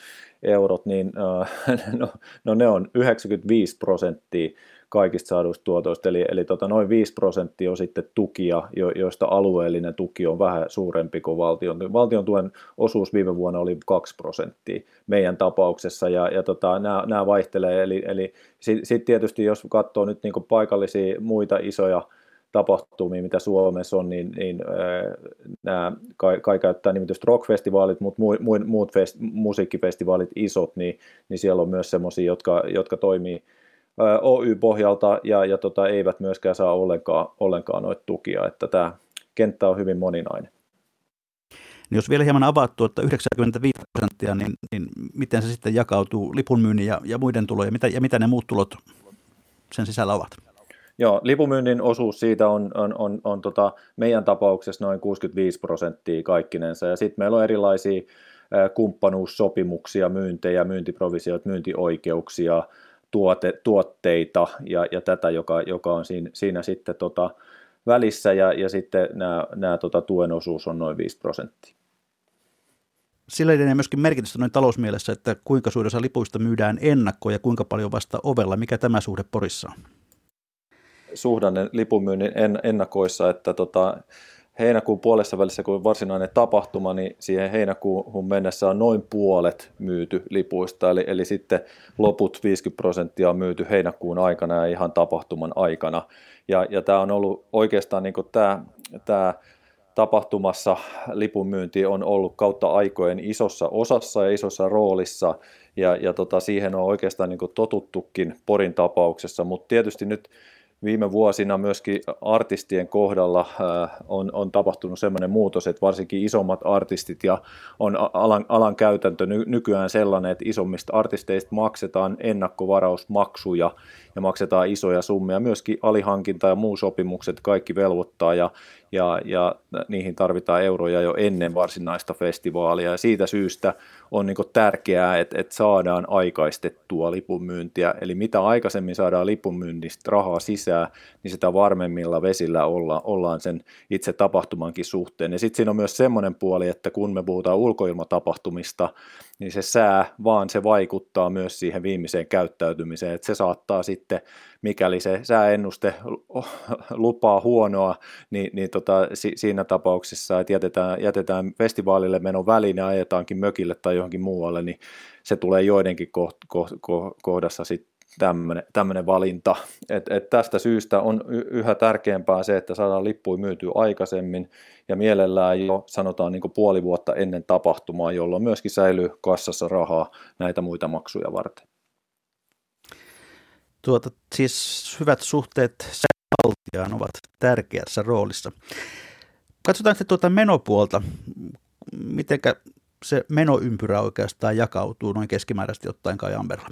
eurot, niin [LAUGHS] no, no ne on 95 prosenttia kaikista saaduista tuotoista, eli, eli tota noin 5 prosenttia on sitten tukia, jo, joista alueellinen tuki on vähän suurempi kuin valtion. Valtion tuen osuus viime vuonna oli 2 prosenttia meidän tapauksessa, ja, ja tota, nämä, nämä vaihtelee, eli, eli sitten sit tietysti jos katsoo nyt niin paikallisia muita isoja tapahtumia, mitä Suomessa on, niin, niin äh, nämä kai, kai käyttää nimitystä rockfestivaalit, mutta mu, mu, muut fest, musiikkifestivaalit isot, niin, niin siellä on myös semmoisia, jotka, jotka toimii äh, Oy-pohjalta ja, ja tota, eivät myöskään saa ollenkaan, ollenkaan noita tukia, että tämä kenttä on hyvin moninainen. Niin jos vielä hieman avaat tuota 95 prosenttia, niin, niin miten se sitten jakautuu lipunmyynnin ja, ja muiden tulojen, mitä, ja mitä ne muut tulot sen sisällä ovat? Joo, lipumyynnin osuus siitä on, on, on, on tota, meidän tapauksessa noin 65 prosenttia kaikkinensa, ja sitten meillä on erilaisia kumppanuussopimuksia, myyntejä, myyntiprovisioita, myyntioikeuksia, tuote, tuotteita ja, ja tätä, joka, joka on siinä, siinä sitten tota, välissä, ja, ja sitten nämä, nämä tota, tuen osuus on noin 5 prosenttia. Sillä ei myöskin merkitystä noin talousmielessä, että kuinka suurissa lipuista myydään ennakkoon ja kuinka paljon vasta ovella. Mikä tämä suhde Porissa on? Suhdanne lipunmyynnin ennakoissa, että tota, heinäkuun puolessa välissä, kun varsinainen tapahtuma, niin siihen heinäkuuhun mennessä on noin puolet myyty lipuista, eli, eli sitten loput 50 prosenttia on myyty heinäkuun aikana ja ihan tapahtuman aikana. Ja, ja tämä on ollut oikeastaan niin tämä, tämä tapahtumassa lipunmyynti on ollut kautta aikojen isossa osassa ja isossa roolissa, ja, ja tota, siihen on oikeastaan niin totuttukin Porin tapauksessa, mutta tietysti nyt viime vuosina myöskin artistien kohdalla äh, on, on tapahtunut sellainen muutos, että varsinkin isommat artistit ja on alan, alan käytäntö ny, nykyään sellainen, että isommista artisteista maksetaan ennakkovarausmaksuja ja maksetaan isoja summia. Myöskin alihankinta ja muu sopimukset kaikki velvoittaa ja, ja, ja niihin tarvitaan euroja jo ennen varsinaista festivaalia ja siitä syystä on niin tärkeää, että, että saadaan aikaistettua lipunmyyntiä. Eli mitä aikaisemmin saadaan lipunmyynnistä rahaa sisään, niin sitä varmemmilla vesillä olla, ollaan sen itse tapahtumankin suhteen. Ja sitten siinä on myös semmoinen puoli, että kun me puhutaan ulkoilmatapahtumista, niin se sää vaan se vaikuttaa myös siihen viimeiseen käyttäytymiseen, että se saattaa sitten, mikäli se sääennuste lupaa huonoa, niin, niin tota, si, siinä tapauksessa, että jätetään, jätetään festivaalille menon väline ajetaankin mökille tai johonkin muualle, niin se tulee joidenkin kohdassa sitten tämmöinen valinta. Et, et tästä syystä on yhä tärkeämpää se, että saadaan lippuja myytyä aikaisemmin ja mielellään jo sanotaan niin puoli vuotta ennen tapahtumaa, jolloin myöskin säilyy kassassa rahaa näitä muita maksuja varten. Tuota, siis hyvät suhteet valtiaan ovat tärkeässä roolissa. Katsotaan sitten tuota menopuolta. Mitenkä se menoympyrä oikeastaan jakautuu noin keskimääräisesti ottaen Kai Amberla?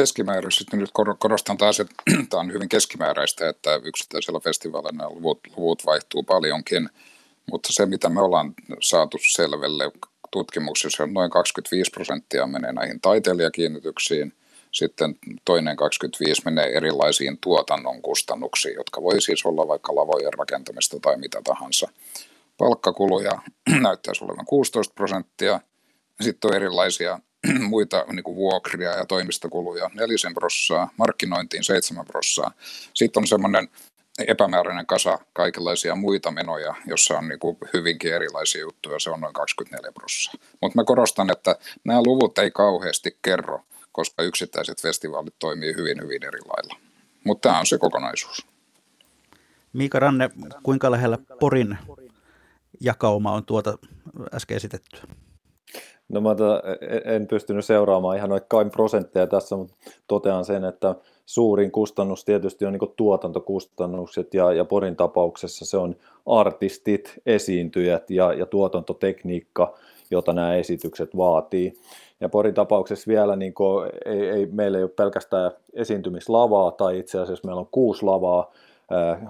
Keskimääräisesti, nyt korostan taas, että [CLEARS THROAT] tämä on hyvin keskimääräistä, että yksittäisellä festivaaleilla luvut, luvut vaihtuu paljonkin, mutta se mitä me ollaan saatu selvelle tutkimuksissa, noin 25 prosenttia menee näihin taiteilijakiinnityksiin, sitten toinen 25 menee erilaisiin tuotannon kustannuksiin, jotka voi siis olla vaikka lavojen rakentamista tai mitä tahansa. Palkkakuluja [CLEARS THROAT] näyttäisi olevan 16 prosenttia, sitten on erilaisia [CLEARS THROAT] muita niin kuin vuokria ja toimistokuluja nelisen prossaa, markkinointiin seitsemän prossaa. Sitten on semmoinen epämääräinen kasa kaikenlaisia muita menoja, jossa on niin kuin hyvinkin erilaisia juttuja, se on noin 24 prossaa. Mutta mä korostan, että nämä luvut ei kauheasti kerro, koska yksittäiset festivaalit toimii hyvin hyvin eri lailla. Mutta tämä on se kokonaisuus. Miika Ranne, kuinka lähellä Porin jakauma on tuota äsken esitettyä? No mä e, en pystynyt seuraamaan ihan kain prosentteja tässä, mutta totean sen, että suurin kustannus tietysti on niin tuotantokustannukset ja, ja Porin tapauksessa se on artistit, esiintyjät ja, ja tuotantotekniikka, jota nämä esitykset vaatii. Ja Porin tapauksessa vielä niin kuin, ei, ei, meillä ei ole pelkästään esiintymislavaa tai itse asiassa meillä on kuusi lavaa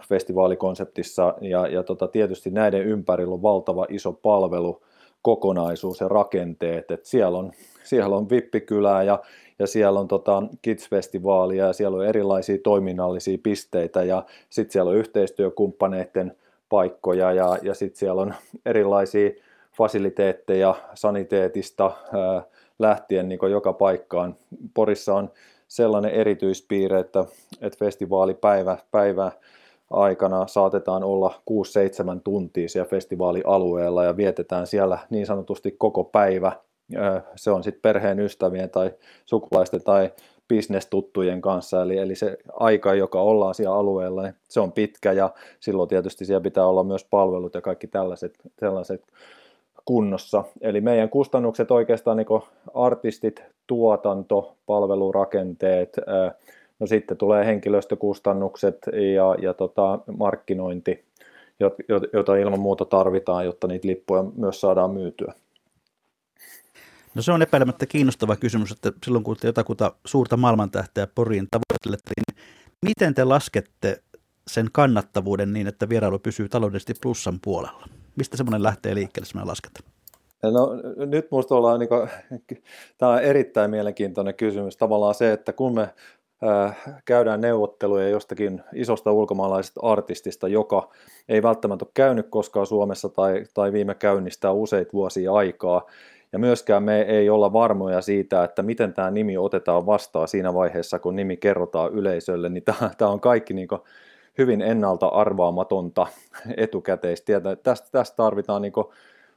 festivaalikonseptissa ja, ja tota, tietysti näiden ympärillä on valtava iso palvelu kokonaisuus ja rakenteet. Et siellä, on, siellä on vippikylää ja, ja siellä on tota Kids-festivaalia ja siellä on erilaisia toiminnallisia pisteitä ja sitten siellä on yhteistyökumppaneiden paikkoja ja, ja sitten siellä on erilaisia fasiliteetteja saniteetista ää, lähtien niin joka paikkaan. Porissa on sellainen erityispiirre, että, että festivaalipäivä päivä aikana saatetaan olla 6-7 tuntia siellä festivaalialueella ja vietetään siellä niin sanotusti koko päivä. Se on sitten perheen ystävien tai sukulaisten tai bisnestuttujen kanssa, eli, eli se aika, joka ollaan siellä alueella, niin se on pitkä ja silloin tietysti siellä pitää olla myös palvelut ja kaikki tällaiset, tällaiset kunnossa. Eli meidän kustannukset oikeastaan niin artistit, tuotanto, palvelurakenteet, No sitten tulee henkilöstökustannukset ja, ja tota, markkinointi, jota ilman muuta tarvitaan, jotta niitä lippuja myös saadaan myytyä. No se on epäilemättä kiinnostava kysymys, että silloin kun te jotakuta suurta maailmantähteä Poriin tavoittelette, niin miten te laskette sen kannattavuuden niin, että vierailu pysyy taloudellisesti plussan puolella? Mistä semmoinen lähtee liikkeelle, semmoinen laskenta? No nyt minusta ollaan, niin kuin, tämä on erittäin mielenkiintoinen kysymys. Tavallaan se, että kun me käydään neuvotteluja jostakin isosta ulkomaalaisesta artistista, joka ei välttämättä ole käynyt koskaan Suomessa tai, tai viime käynnistää useita vuosia aikaa. Ja myöskään me ei olla varmoja siitä, että miten tämä nimi otetaan vastaan siinä vaiheessa, kun nimi kerrotaan yleisölle, niin tämä on kaikki niin hyvin ennalta arvaamatonta etukäteistä. Tästä, tästä tarvitaan niin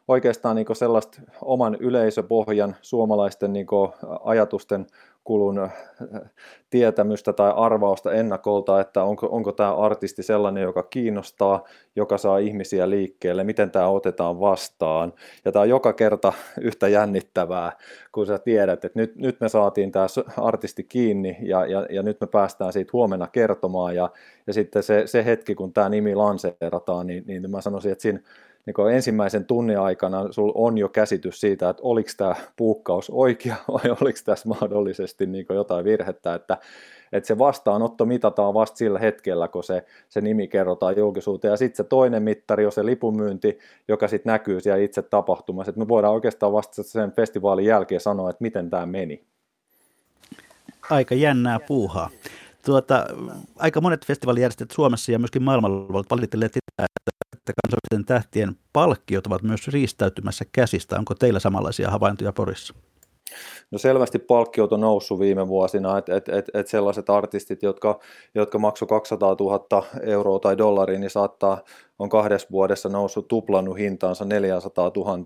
oikeastaan niin sellaista oman yleisöpohjan suomalaisten niin ajatusten kulun äh, tietämystä tai arvausta ennakolta, että onko, onko tämä artisti sellainen, joka kiinnostaa, joka saa ihmisiä liikkeelle, miten tämä otetaan vastaan. Ja tämä on joka kerta [LAUGHS] yhtä jännittävää, kun sä tiedät, että nyt, nyt me saatiin tämä artisti kiinni ja, ja, ja nyt me päästään siitä huomenna kertomaan. Ja, ja sitten se, se hetki, kun tämä nimi lanseerataan, niin, niin mä sanoisin, että siinä niin ensimmäisen tunnin aikana sul on jo käsitys siitä, että oliko tämä puukkaus oikea [LAUGHS] vai oliko tässä mahdollisesti niin jotain virhettä, että, että se vastaanotto mitataan vasta sillä hetkellä, kun se, se nimi kerrotaan julkisuuteen. Ja sitten se toinen mittari on se lipunmyynti, joka sitten näkyy siellä itse tapahtumassa. Et me voidaan oikeastaan vasta sen festivaalin jälkeen sanoa, että miten tämä meni. Aika jännää puuhaa. Tuota, aika monet festivaalijärjestöt Suomessa ja myöskin maailmalla ovat valitelleet sitä, että että kansallisten tähtien palkkiot ovat myös riistäytymässä käsistä. Onko teillä samanlaisia havaintoja Porissa? No selvästi palkkiot on noussut viime vuosina, että et, et, et sellaiset artistit, jotka, jotka maksoi 200 000 euroa tai dollaria, niin saattaa on kahdessa vuodessa noussut tuplannut hintaansa 400 000.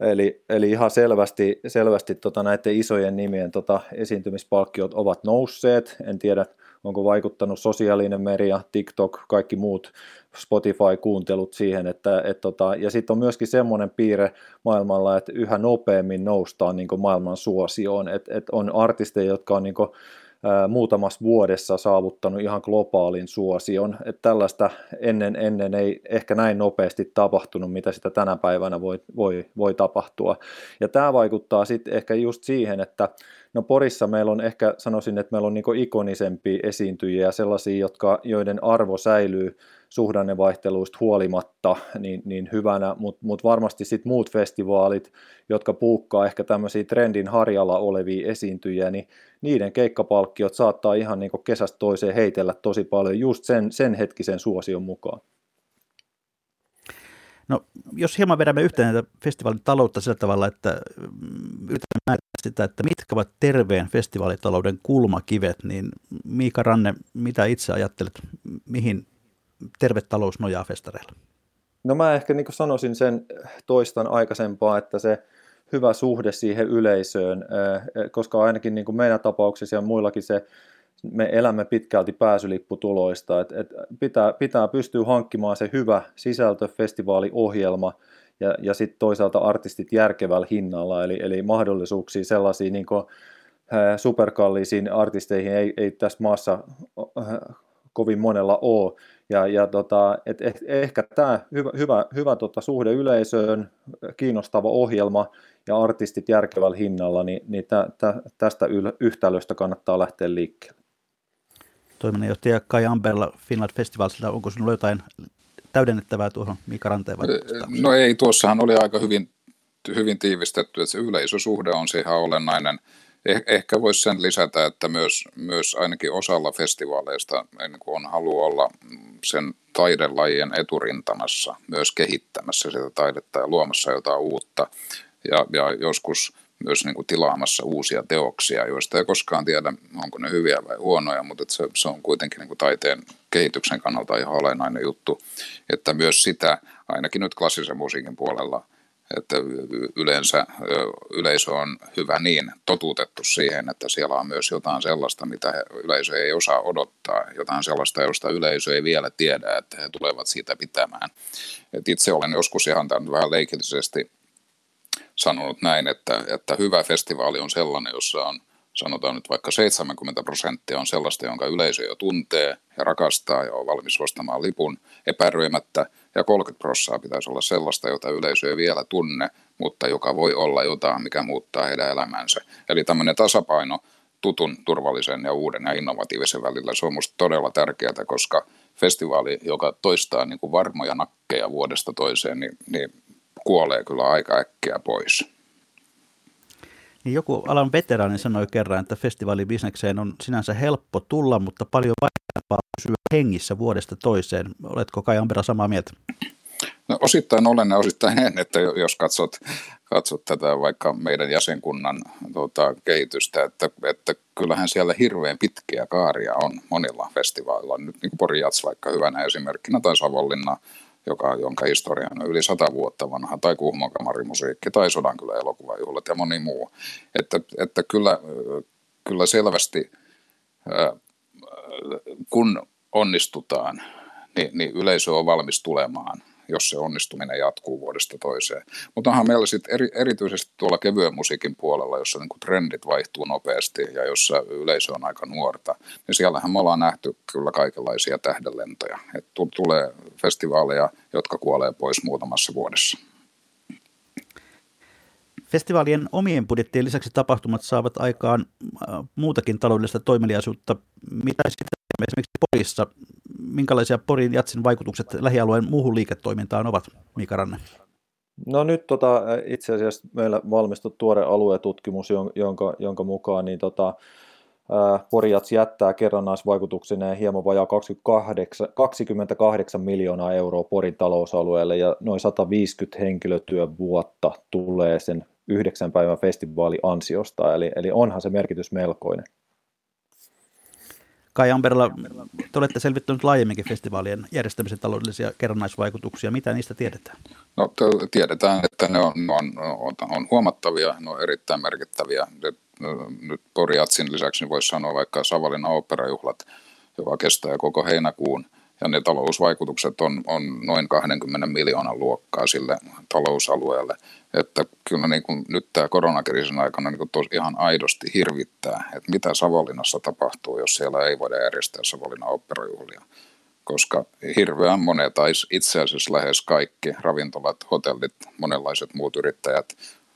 Eli, eli ihan selvästi, selvästi tota näiden isojen nimien tota esiintymispalkkiot ovat nousseet. En tiedä, onko vaikuttanut sosiaalinen media, TikTok, kaikki muut Spotify-kuuntelut siihen, että, et tota, ja sitten on myöskin semmoinen piirre maailmalla, että yhä nopeammin noustaan niin maailman suosioon, että et on artisteja, jotka on niin kuin, muutamassa vuodessa saavuttanut ihan globaalin suosion. Että tällaista ennen, ennen ei ehkä näin nopeasti tapahtunut, mitä sitä tänä päivänä voi, voi, voi tapahtua. Ja tämä vaikuttaa sitten ehkä just siihen, että no Porissa meillä on ehkä, sanoisin, että meillä on niinku ikonisempia esiintyjiä, sellaisia, jotka, joiden arvo säilyy suhdannevaihteluista huolimatta niin, niin hyvänä, mutta mut varmasti sitten muut festivaalit, jotka puukkaa ehkä tämmöisiä trendin harjalla olevia esiintyjiä, niin niiden keikkapalkkiot saattaa ihan niin kesästä toiseen heitellä tosi paljon just sen, sen hetkisen suosion mukaan. No, jos hieman vedämme yhteen näitä festivaalin taloutta sillä tavalla, että mm, yritämme määrittää sitä, että mitkä ovat terveen festivaalitalouden kulmakivet, niin Miika Ranne, mitä itse ajattelet, mihin terve talous nojaa festareilla? No mä ehkä niin sanoisin sen toistan aikaisempaa, että se hyvä suhde siihen yleisöön, koska ainakin niin kuin meidän tapauksessa ja muillakin se, me elämme pitkälti pääsylipputuloista, että et pitää, pitää pystyä hankkimaan se hyvä sisältö, festivaaliohjelma ja, ja sitten toisaalta artistit järkevällä hinnalla, eli, eli mahdollisuuksia sellaisiin niin superkalliisiin artisteihin ei, ei tässä maassa kovin monella ole, ja, ja tota, et, et, ehkä tämä hyvä, hyvä, hyvä tota, suhde yleisöön, kiinnostava ohjelma ja artistit järkevällä hinnalla, niin, niin tä, tä, tästä yl, yhtälöstä kannattaa lähteä liikkeelle. Toiminnanjohtaja Kai Amberla Finland Festivalsilta, onko sinulla jotain täydennettävää tuohon Mika Ranteen No ei, tuossahan oli aika hyvin, hyvin tiivistetty, että se yleisösuhde on se ihan olennainen – Eh, ehkä voisi sen lisätä, että myös, myös ainakin osalla festivaaleista niin on halu olla sen taidelajien eturintamassa, myös kehittämässä sitä taidetta ja luomassa jotain uutta. Ja, ja joskus myös niin kuin tilaamassa uusia teoksia, joista ei koskaan tiedä, onko ne hyviä vai huonoja, mutta se, se on kuitenkin niin kuin taiteen kehityksen kannalta ihan olennainen juttu, että myös sitä ainakin nyt klassisen musiikin puolella – että yleensä yleisö on hyvä niin totuutettu siihen, että siellä on myös jotain sellaista, mitä yleisö ei osaa odottaa, jotain sellaista, josta yleisö ei vielä tiedä, että he tulevat siitä pitämään. Et itse olen joskus ihan tämän vähän leikillisesti sanonut näin, että, että hyvä festivaali on sellainen, jossa on sanotaan nyt vaikka 70 prosenttia on sellaista, jonka yleisö jo tuntee ja rakastaa ja on valmis ostamaan lipun epäröimättä, ja 30 prosenttia pitäisi olla sellaista, jota yleisö ei vielä tunne, mutta joka voi olla jotain, mikä muuttaa heidän elämänsä. Eli tämmöinen tasapaino tutun, turvallisen ja uuden ja innovatiivisen välillä, se on minusta todella tärkeää, koska festivaali, joka toistaa niin kuin varmoja nakkeja vuodesta toiseen, niin, niin kuolee kyllä aika äkkiä pois. Niin joku alan veteraani sanoi kerran, että festivaalibisnekseen on sinänsä helppo tulla, mutta paljon vaikeampaa pysyä hengissä vuodesta toiseen. Oletko Kai Ambera samaa mieltä? No, osittain olen ja osittain en, että jos katsot, katsot tätä vaikka meidän jäsenkunnan tuota, kehitystä, että, että kyllähän siellä hirveän pitkiä kaaria on monilla festivaaleilla. Nyt niin kuin Pori Jats vaikka hyvänä esimerkkinä tai Savonlinna joka, jonka historia on yli sata vuotta vanha, tai Kuhmon kamarimusiikki, tai Sodankylän elokuvajuhlat ja moni muu. Että, että kyllä, kyllä selvästi, kun onnistutaan, niin, niin yleisö on valmis tulemaan jos se onnistuminen jatkuu vuodesta toiseen. Mutta onhan meillä sitten eri, erityisesti tuolla kevyen musiikin puolella, jossa niin trendit vaihtuu nopeasti ja jossa yleisö on aika nuorta, niin siellähän me ollaan nähty kyllä kaikenlaisia tähdenlentoja. Et tulee festivaaleja, jotka kuolee pois muutamassa vuodessa. Festivaalien omien budjettien lisäksi tapahtumat saavat aikaan muutakin taloudellista toimeliaisuutta. Mitä sitten esimerkiksi Porissa, minkälaisia Porin jatsin vaikutukset lähialueen muuhun liiketoimintaan ovat, Mika Ranne? No nyt tota, itse asiassa meillä valmistui tuore aluetutkimus, jonka, jonka mukaan niin tota, Porijats jättää kerrannaisvaikutuksineen hieman vajaa 28, 28 miljoonaa euroa Porin talousalueelle ja noin 150 henkilötyövuotta tulee sen yhdeksän päivän festivaali ansiosta, eli, eli onhan se merkitys melkoinen. Kai Amberla, te olette selvittäneet laajemminkin festivaalien järjestämisen taloudellisia kerrannaisvaikutuksia. Mitä niistä tiedetään? No, tiedetään, että ne on, on, on, huomattavia, ne on erittäin merkittäviä. Nyt Poriatsin lisäksi niin voisi sanoa vaikka Savonlinnan operajuhlat, joka kestää koko heinäkuun – ja ne talousvaikutukset on, on noin 20 miljoonan luokkaa sille talousalueelle. Että kyllä niin kuin nyt tämä koronakriisin aikana niin kuin tos, ihan aidosti hirvittää, että mitä Savonlinnassa tapahtuu, jos siellä ei voida järjestää Savonlinnan operajuhlia. Koska hirveän monet, tai itse asiassa lähes kaikki ravintolat, hotellit, monenlaiset muut yrittäjät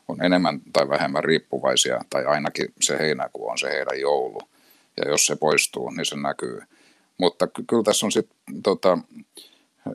on enemmän tai vähemmän riippuvaisia, tai ainakin se heinäkuu on se heidän joulu. Ja jos se poistuu, niin se näkyy mutta kyllä tässä on sitten tota,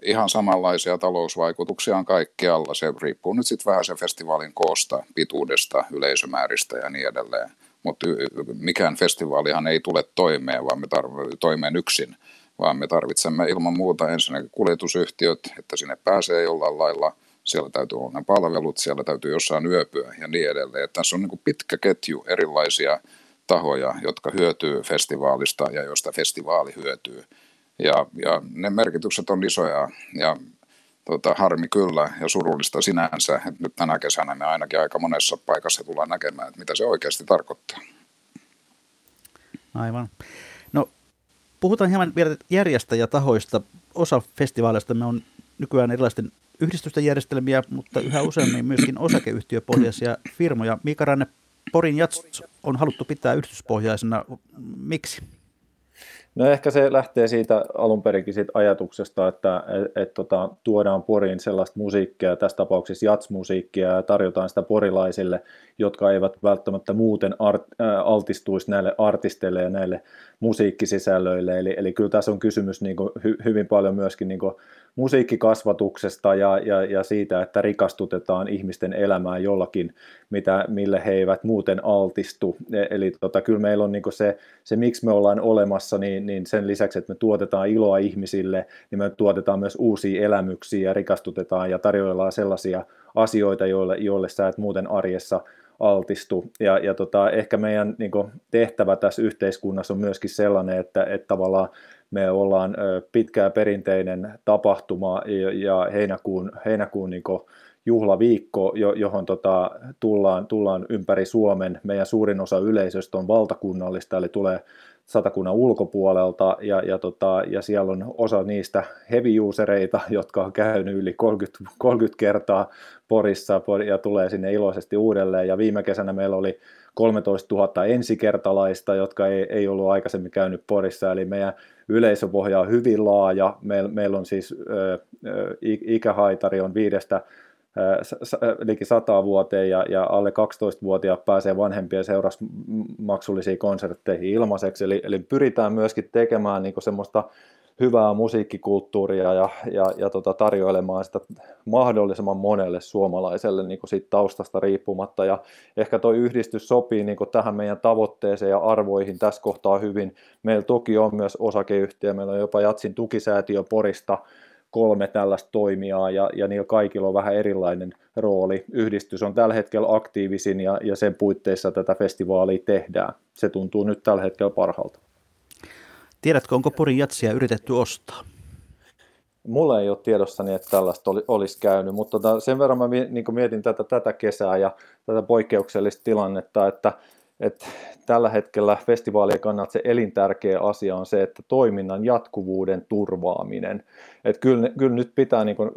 ihan samanlaisia talousvaikutuksia on kaikkialla. Se riippuu nyt sitten vähän sen festivaalin koosta, pituudesta, yleisömääristä ja niin edelleen. Mutta mikään festivaalihan ei tule toimeen, vaan me tarvitsemme toimeen yksin, vaan me tarvitsemme ilman muuta ensinnäkin kuljetusyhtiöt, että sinne pääsee jollain lailla. Siellä täytyy olla ne palvelut, siellä täytyy jossain yöpyä ja niin edelleen. Tässä on niin pitkä ketju erilaisia tahoja, jotka hyötyy festivaalista ja joista festivaali hyötyy. Ja, ja ne merkitykset on isoja ja tota, harmi kyllä ja surullista sinänsä, että nyt tänä kesänä me ainakin aika monessa paikassa tullaan näkemään, että mitä se oikeasti tarkoittaa. Aivan. No, puhutaan hieman vielä järjestäjätahoista. Osa festivaaleista me on nykyään erilaisten yhdistysten järjestelmiä, mutta yhä useammin myöskin osakeyhtiöpohjaisia firmoja. Mika Ranne, Porin Jats on haluttu pitää yhdistyspohjaisena. Miksi? No ehkä se lähtee siitä alun perinkin siitä ajatuksesta, että et, et, tota, tuodaan Poriin sellaista musiikkia, tässä tapauksessa jatsmusiikkia, ja tarjotaan sitä porilaisille, jotka eivät välttämättä muuten art, äh, altistuisi näille artisteille ja näille musiikkisisällöille. Eli, eli kyllä tässä on kysymys niin kuin, hy, hyvin paljon myöskin niin kuin, musiikkikasvatuksesta ja, ja, ja siitä, että rikastutetaan ihmisten elämää jollakin, mitä, mille he eivät muuten altistu. E, eli tota, kyllä meillä on niin se, se, miksi me ollaan olemassa, niin, niin sen lisäksi, että me tuotetaan iloa ihmisille, niin me tuotetaan myös uusia elämyksiä ja rikastutetaan ja tarjoillaan sellaisia asioita, joille, joille sä et muuten arjessa altistu. Ja, ja tota, ehkä meidän niin tehtävä tässä yhteiskunnassa on myöskin sellainen, että, että tavallaan me ollaan pitkää perinteinen tapahtuma ja heinäkuun, heinäkuun niin juhlaviikko, johon tota, tullaan, tullaan ympäri Suomen. Meidän suurin osa yleisöstä on valtakunnallista, eli tulee satakunnan ulkopuolelta, ja, ja, tota, ja siellä on osa niistä heavy usereita, jotka on käynyt yli 30, 30 kertaa Porissa ja tulee sinne iloisesti uudelleen. Ja viime kesänä meillä oli 13 000 ensikertalaista, jotka ei, ei ollut aikaisemmin käynyt Porissa, eli meidän yleisöpohja on hyvin laaja. Meillä, meillä on siis ö, ikähaitari on viidestä liki 100 vuoteen ja, ja alle 12-vuotiaat pääsee vanhempien seurassa maksullisiin konsertteihin ilmaiseksi. Eli, eli pyritään myöskin tekemään niin semmoista hyvää musiikkikulttuuria ja, ja, ja tota, tarjoilemaan sitä mahdollisimman monelle suomalaiselle niin kuin siitä taustasta riippumatta. Ja ehkä tuo yhdistys sopii niin kuin tähän meidän tavoitteeseen ja arvoihin tässä kohtaa hyvin. Meillä toki on myös osakeyhtiö, meillä on jopa Jatsin tukisäätiö Porista, kolme tällaista toimijaa ja, ja niillä kaikilla on vähän erilainen rooli. Yhdistys on tällä hetkellä aktiivisin ja, ja sen puitteissa tätä festivaalia tehdään. Se tuntuu nyt tällä hetkellä parhaalta. Tiedätkö, onko Porin jatsia yritetty ostaa? mulla ei ole tiedossani, että tällaista oli, olisi käynyt, mutta tota, sen verran mä niin mietin tätä, tätä kesää ja tätä poikkeuksellista tilannetta, että, että tällä hetkellä festivaalien kannalta se elintärkeä asia on se, että toiminnan jatkuvuuden turvaaminen. Että kyllä, kyllä nyt pitää niin kuin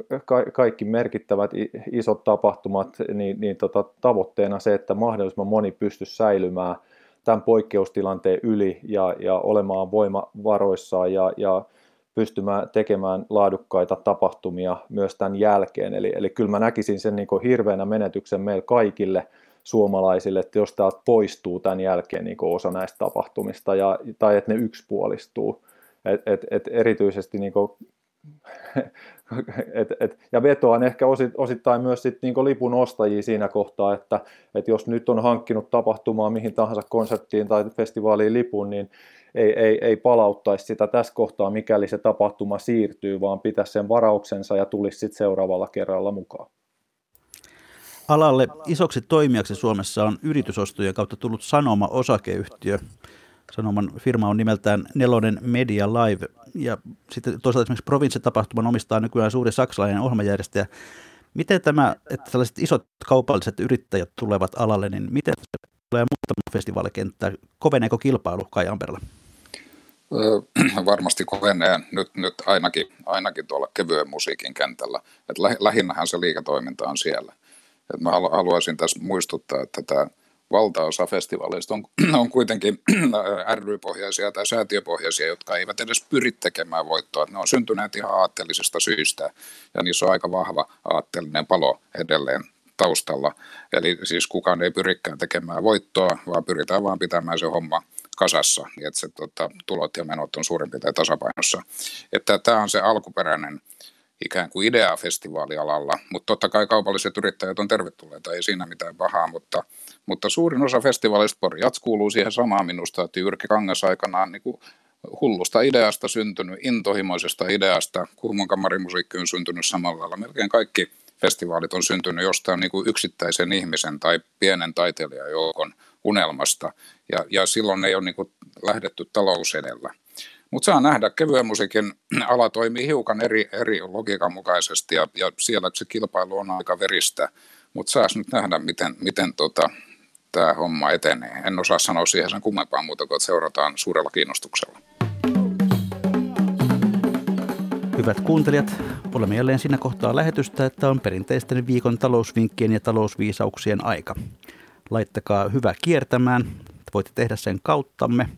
kaikki merkittävät isot tapahtumat, niin, niin tota, tavoitteena se, että mahdollisimman moni pystyisi säilymään tämän poikkeustilanteen yli ja, ja olemaan voimavaroissaan ja, ja pystymään tekemään laadukkaita tapahtumia myös tämän jälkeen. Eli, eli kyllä mä näkisin sen niin kuin hirveänä menetyksen meille kaikille suomalaisille, että jos täältä poistuu tämän jälkeen niin kuin osa näistä tapahtumista ja, tai että ne yksipuolistuu. Et, et, et erityisesti niin kuin, [LAUGHS] et, et, ja vetoan ehkä osittain myös sit niin lipun ostajia siinä kohtaa, että et jos nyt on hankkinut tapahtumaa mihin tahansa konserttiin tai festivaaliin lipun, niin ei, ei, ei palauttaisi sitä tässä kohtaa, mikäli se tapahtuma siirtyy, vaan pitäisi sen varauksensa ja tulisi sitten seuraavalla kerralla mukaan. Alalle isoksi toimijaksi Suomessa on yritysostojen kautta tullut Sanoma osakeyhtiö. Sanoman firma on nimeltään Nelonen Media Live ja sitten toisaalta esimerkiksi provinssitapahtuman omistaa nykyään suuri saksalainen ohjelmajärjestäjä. Miten tämä, että tällaiset isot kaupalliset yrittäjät tulevat alalle, niin miten se tulee muuttamaan festivaalikenttää? Koveneeko kilpailu Kai Amperilla? [CLEARS THROAT] varmasti kovenee nyt, nyt ainakin, ainakin tuolla kevyen musiikin kentällä. Et lähinnähän se liiketoiminta on siellä. Et mä haluaisin tässä muistuttaa, että tämä valtaosa festivaaleista on, [CLEARS THROAT] on kuitenkin [CLEARS THROAT] ry-pohjaisia tai säätiöpohjaisia, jotka eivät edes pyri tekemään voittoa. Ne on syntyneet ihan aatteellisesta syystä ja niissä on aika vahva aatteellinen palo edelleen taustalla. Eli siis kukaan ei pyrikään tekemään voittoa, vaan pyritään vaan pitämään se homma kasassa, niin että se tota, tulot ja menot on suurin piirtein tasapainossa. Että tämä on se alkuperäinen ikään kuin idea festivaalialalla, mutta totta kai kaupalliset yrittäjät on tervetulleita, ei siinä mitään pahaa, mutta, mutta suurin osa festivaalista Pori Jats kuuluu siihen samaan minusta, että Jyrki Kangas aikanaan niin kuin hullusta ideasta syntynyt, intohimoisesta ideasta, Kuhmon kamarimusiikki on syntynyt samalla lailla, melkein kaikki festivaalit on syntynyt jostain niin kuin yksittäisen ihmisen tai pienen taiteilijajoukon unelmasta, ja, ja silloin ei ole niin kuin lähdetty talous edellä. Mutta saa nähdä, kevyen musiikin [CLEARS THROAT] ala toimii hiukan eri, eri logiikan mukaisesti, ja, ja siellä se kilpailu on aika veristä, mutta saas nyt nähdä, miten, miten tota, tämä homma etenee. En osaa sanoa siihen sen kummempaa muuta kuin, että seurataan suurella kiinnostuksella. Hyvät kuuntelijat, olemme jälleen siinä kohtaa lähetystä, että on perinteisten viikon talousvinkkien ja talousviisauksien aika. Laittakaa hyvä kiertämään. Voitte tehdä sen kauttamme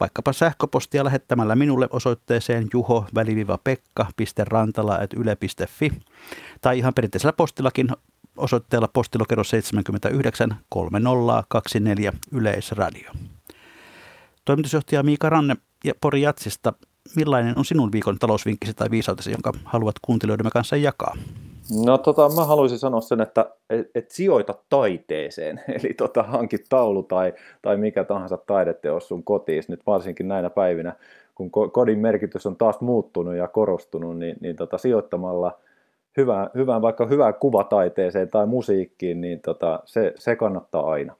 vaikkapa sähköpostia lähettämällä minulle osoitteeseen juho-pekka.rantala.yle.fi tai ihan perinteisellä postillakin osoitteella postilokero 79 3024 Yleisradio. Toimitusjohtaja Miika Ranne ja Pori Jatsista, millainen on sinun viikon talousvinkkisi tai viisautesi, jonka haluat kuuntelijoidemme kanssa jakaa? No tota, mä haluaisin sanoa sen, että et, et sijoita taiteeseen, [LAUGHS] eli tota, hankit taulu tai, tai mikä tahansa taideteos sun kotiin, nyt varsinkin näinä päivinä, kun kodin merkitys on taas muuttunut ja korostunut, niin, niin tota, sijoittamalla hyvään, hyvään, vaikka hyvään kuvataiteeseen tai musiikkiin, niin tota, se, se kannattaa aina.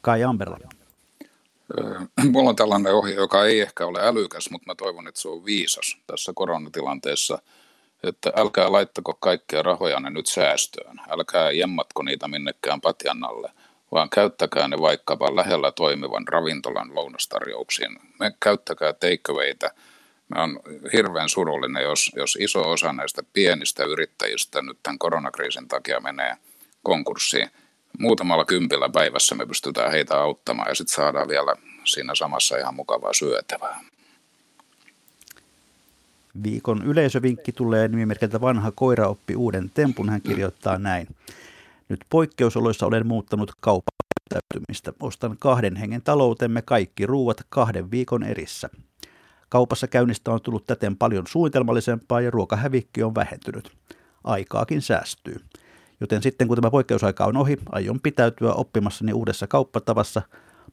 Kai Amberla. [CLEARS THROAT] Mulla on tällainen ohje, joka ei ehkä ole älykäs, mutta mä toivon, että se on viisas tässä koronatilanteessa – että älkää laittako kaikkea rahojanne nyt säästöön, älkää jemmatko niitä minnekään patjan alle, vaan käyttäkää ne vaikkapa lähellä toimivan ravintolan lounastarjouksiin. Me käyttäkää takeawayta. Mä on hirveän surullinen, jos, jos iso osa näistä pienistä yrittäjistä nyt tämän koronakriisin takia menee konkurssiin. Muutamalla kympillä päivässä me pystytään heitä auttamaan ja sitten saadaan vielä siinä samassa ihan mukavaa syötävää. Viikon yleisövinkki tulee nimimerkiltä vanha koira oppi uuden tempun. Hän kirjoittaa näin. Nyt poikkeusoloissa olen muuttanut kauppakäyttäytymistä. Ostan kahden hengen taloutemme kaikki ruuat kahden viikon erissä. Kaupassa käynnistä on tullut täten paljon suunnitelmallisempaa ja ruokahävikki on vähentynyt. Aikaakin säästyy. Joten sitten kun tämä poikkeusaika on ohi, aion pitäytyä oppimassani uudessa kauppatavassa.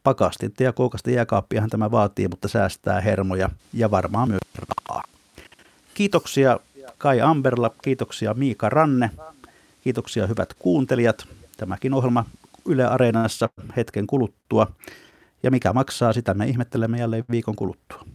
Pakastinta ja kookasta jääkaappiahan tämä vaatii, mutta säästää hermoja ja varmaan myös rahaa. Kiitoksia Kai Amberla, kiitoksia Miika Ranne, kiitoksia hyvät kuuntelijat. Tämäkin ohjelma Yle Areenassa hetken kuluttua. Ja mikä maksaa, sitä me ihmettelemme jälleen viikon kuluttua.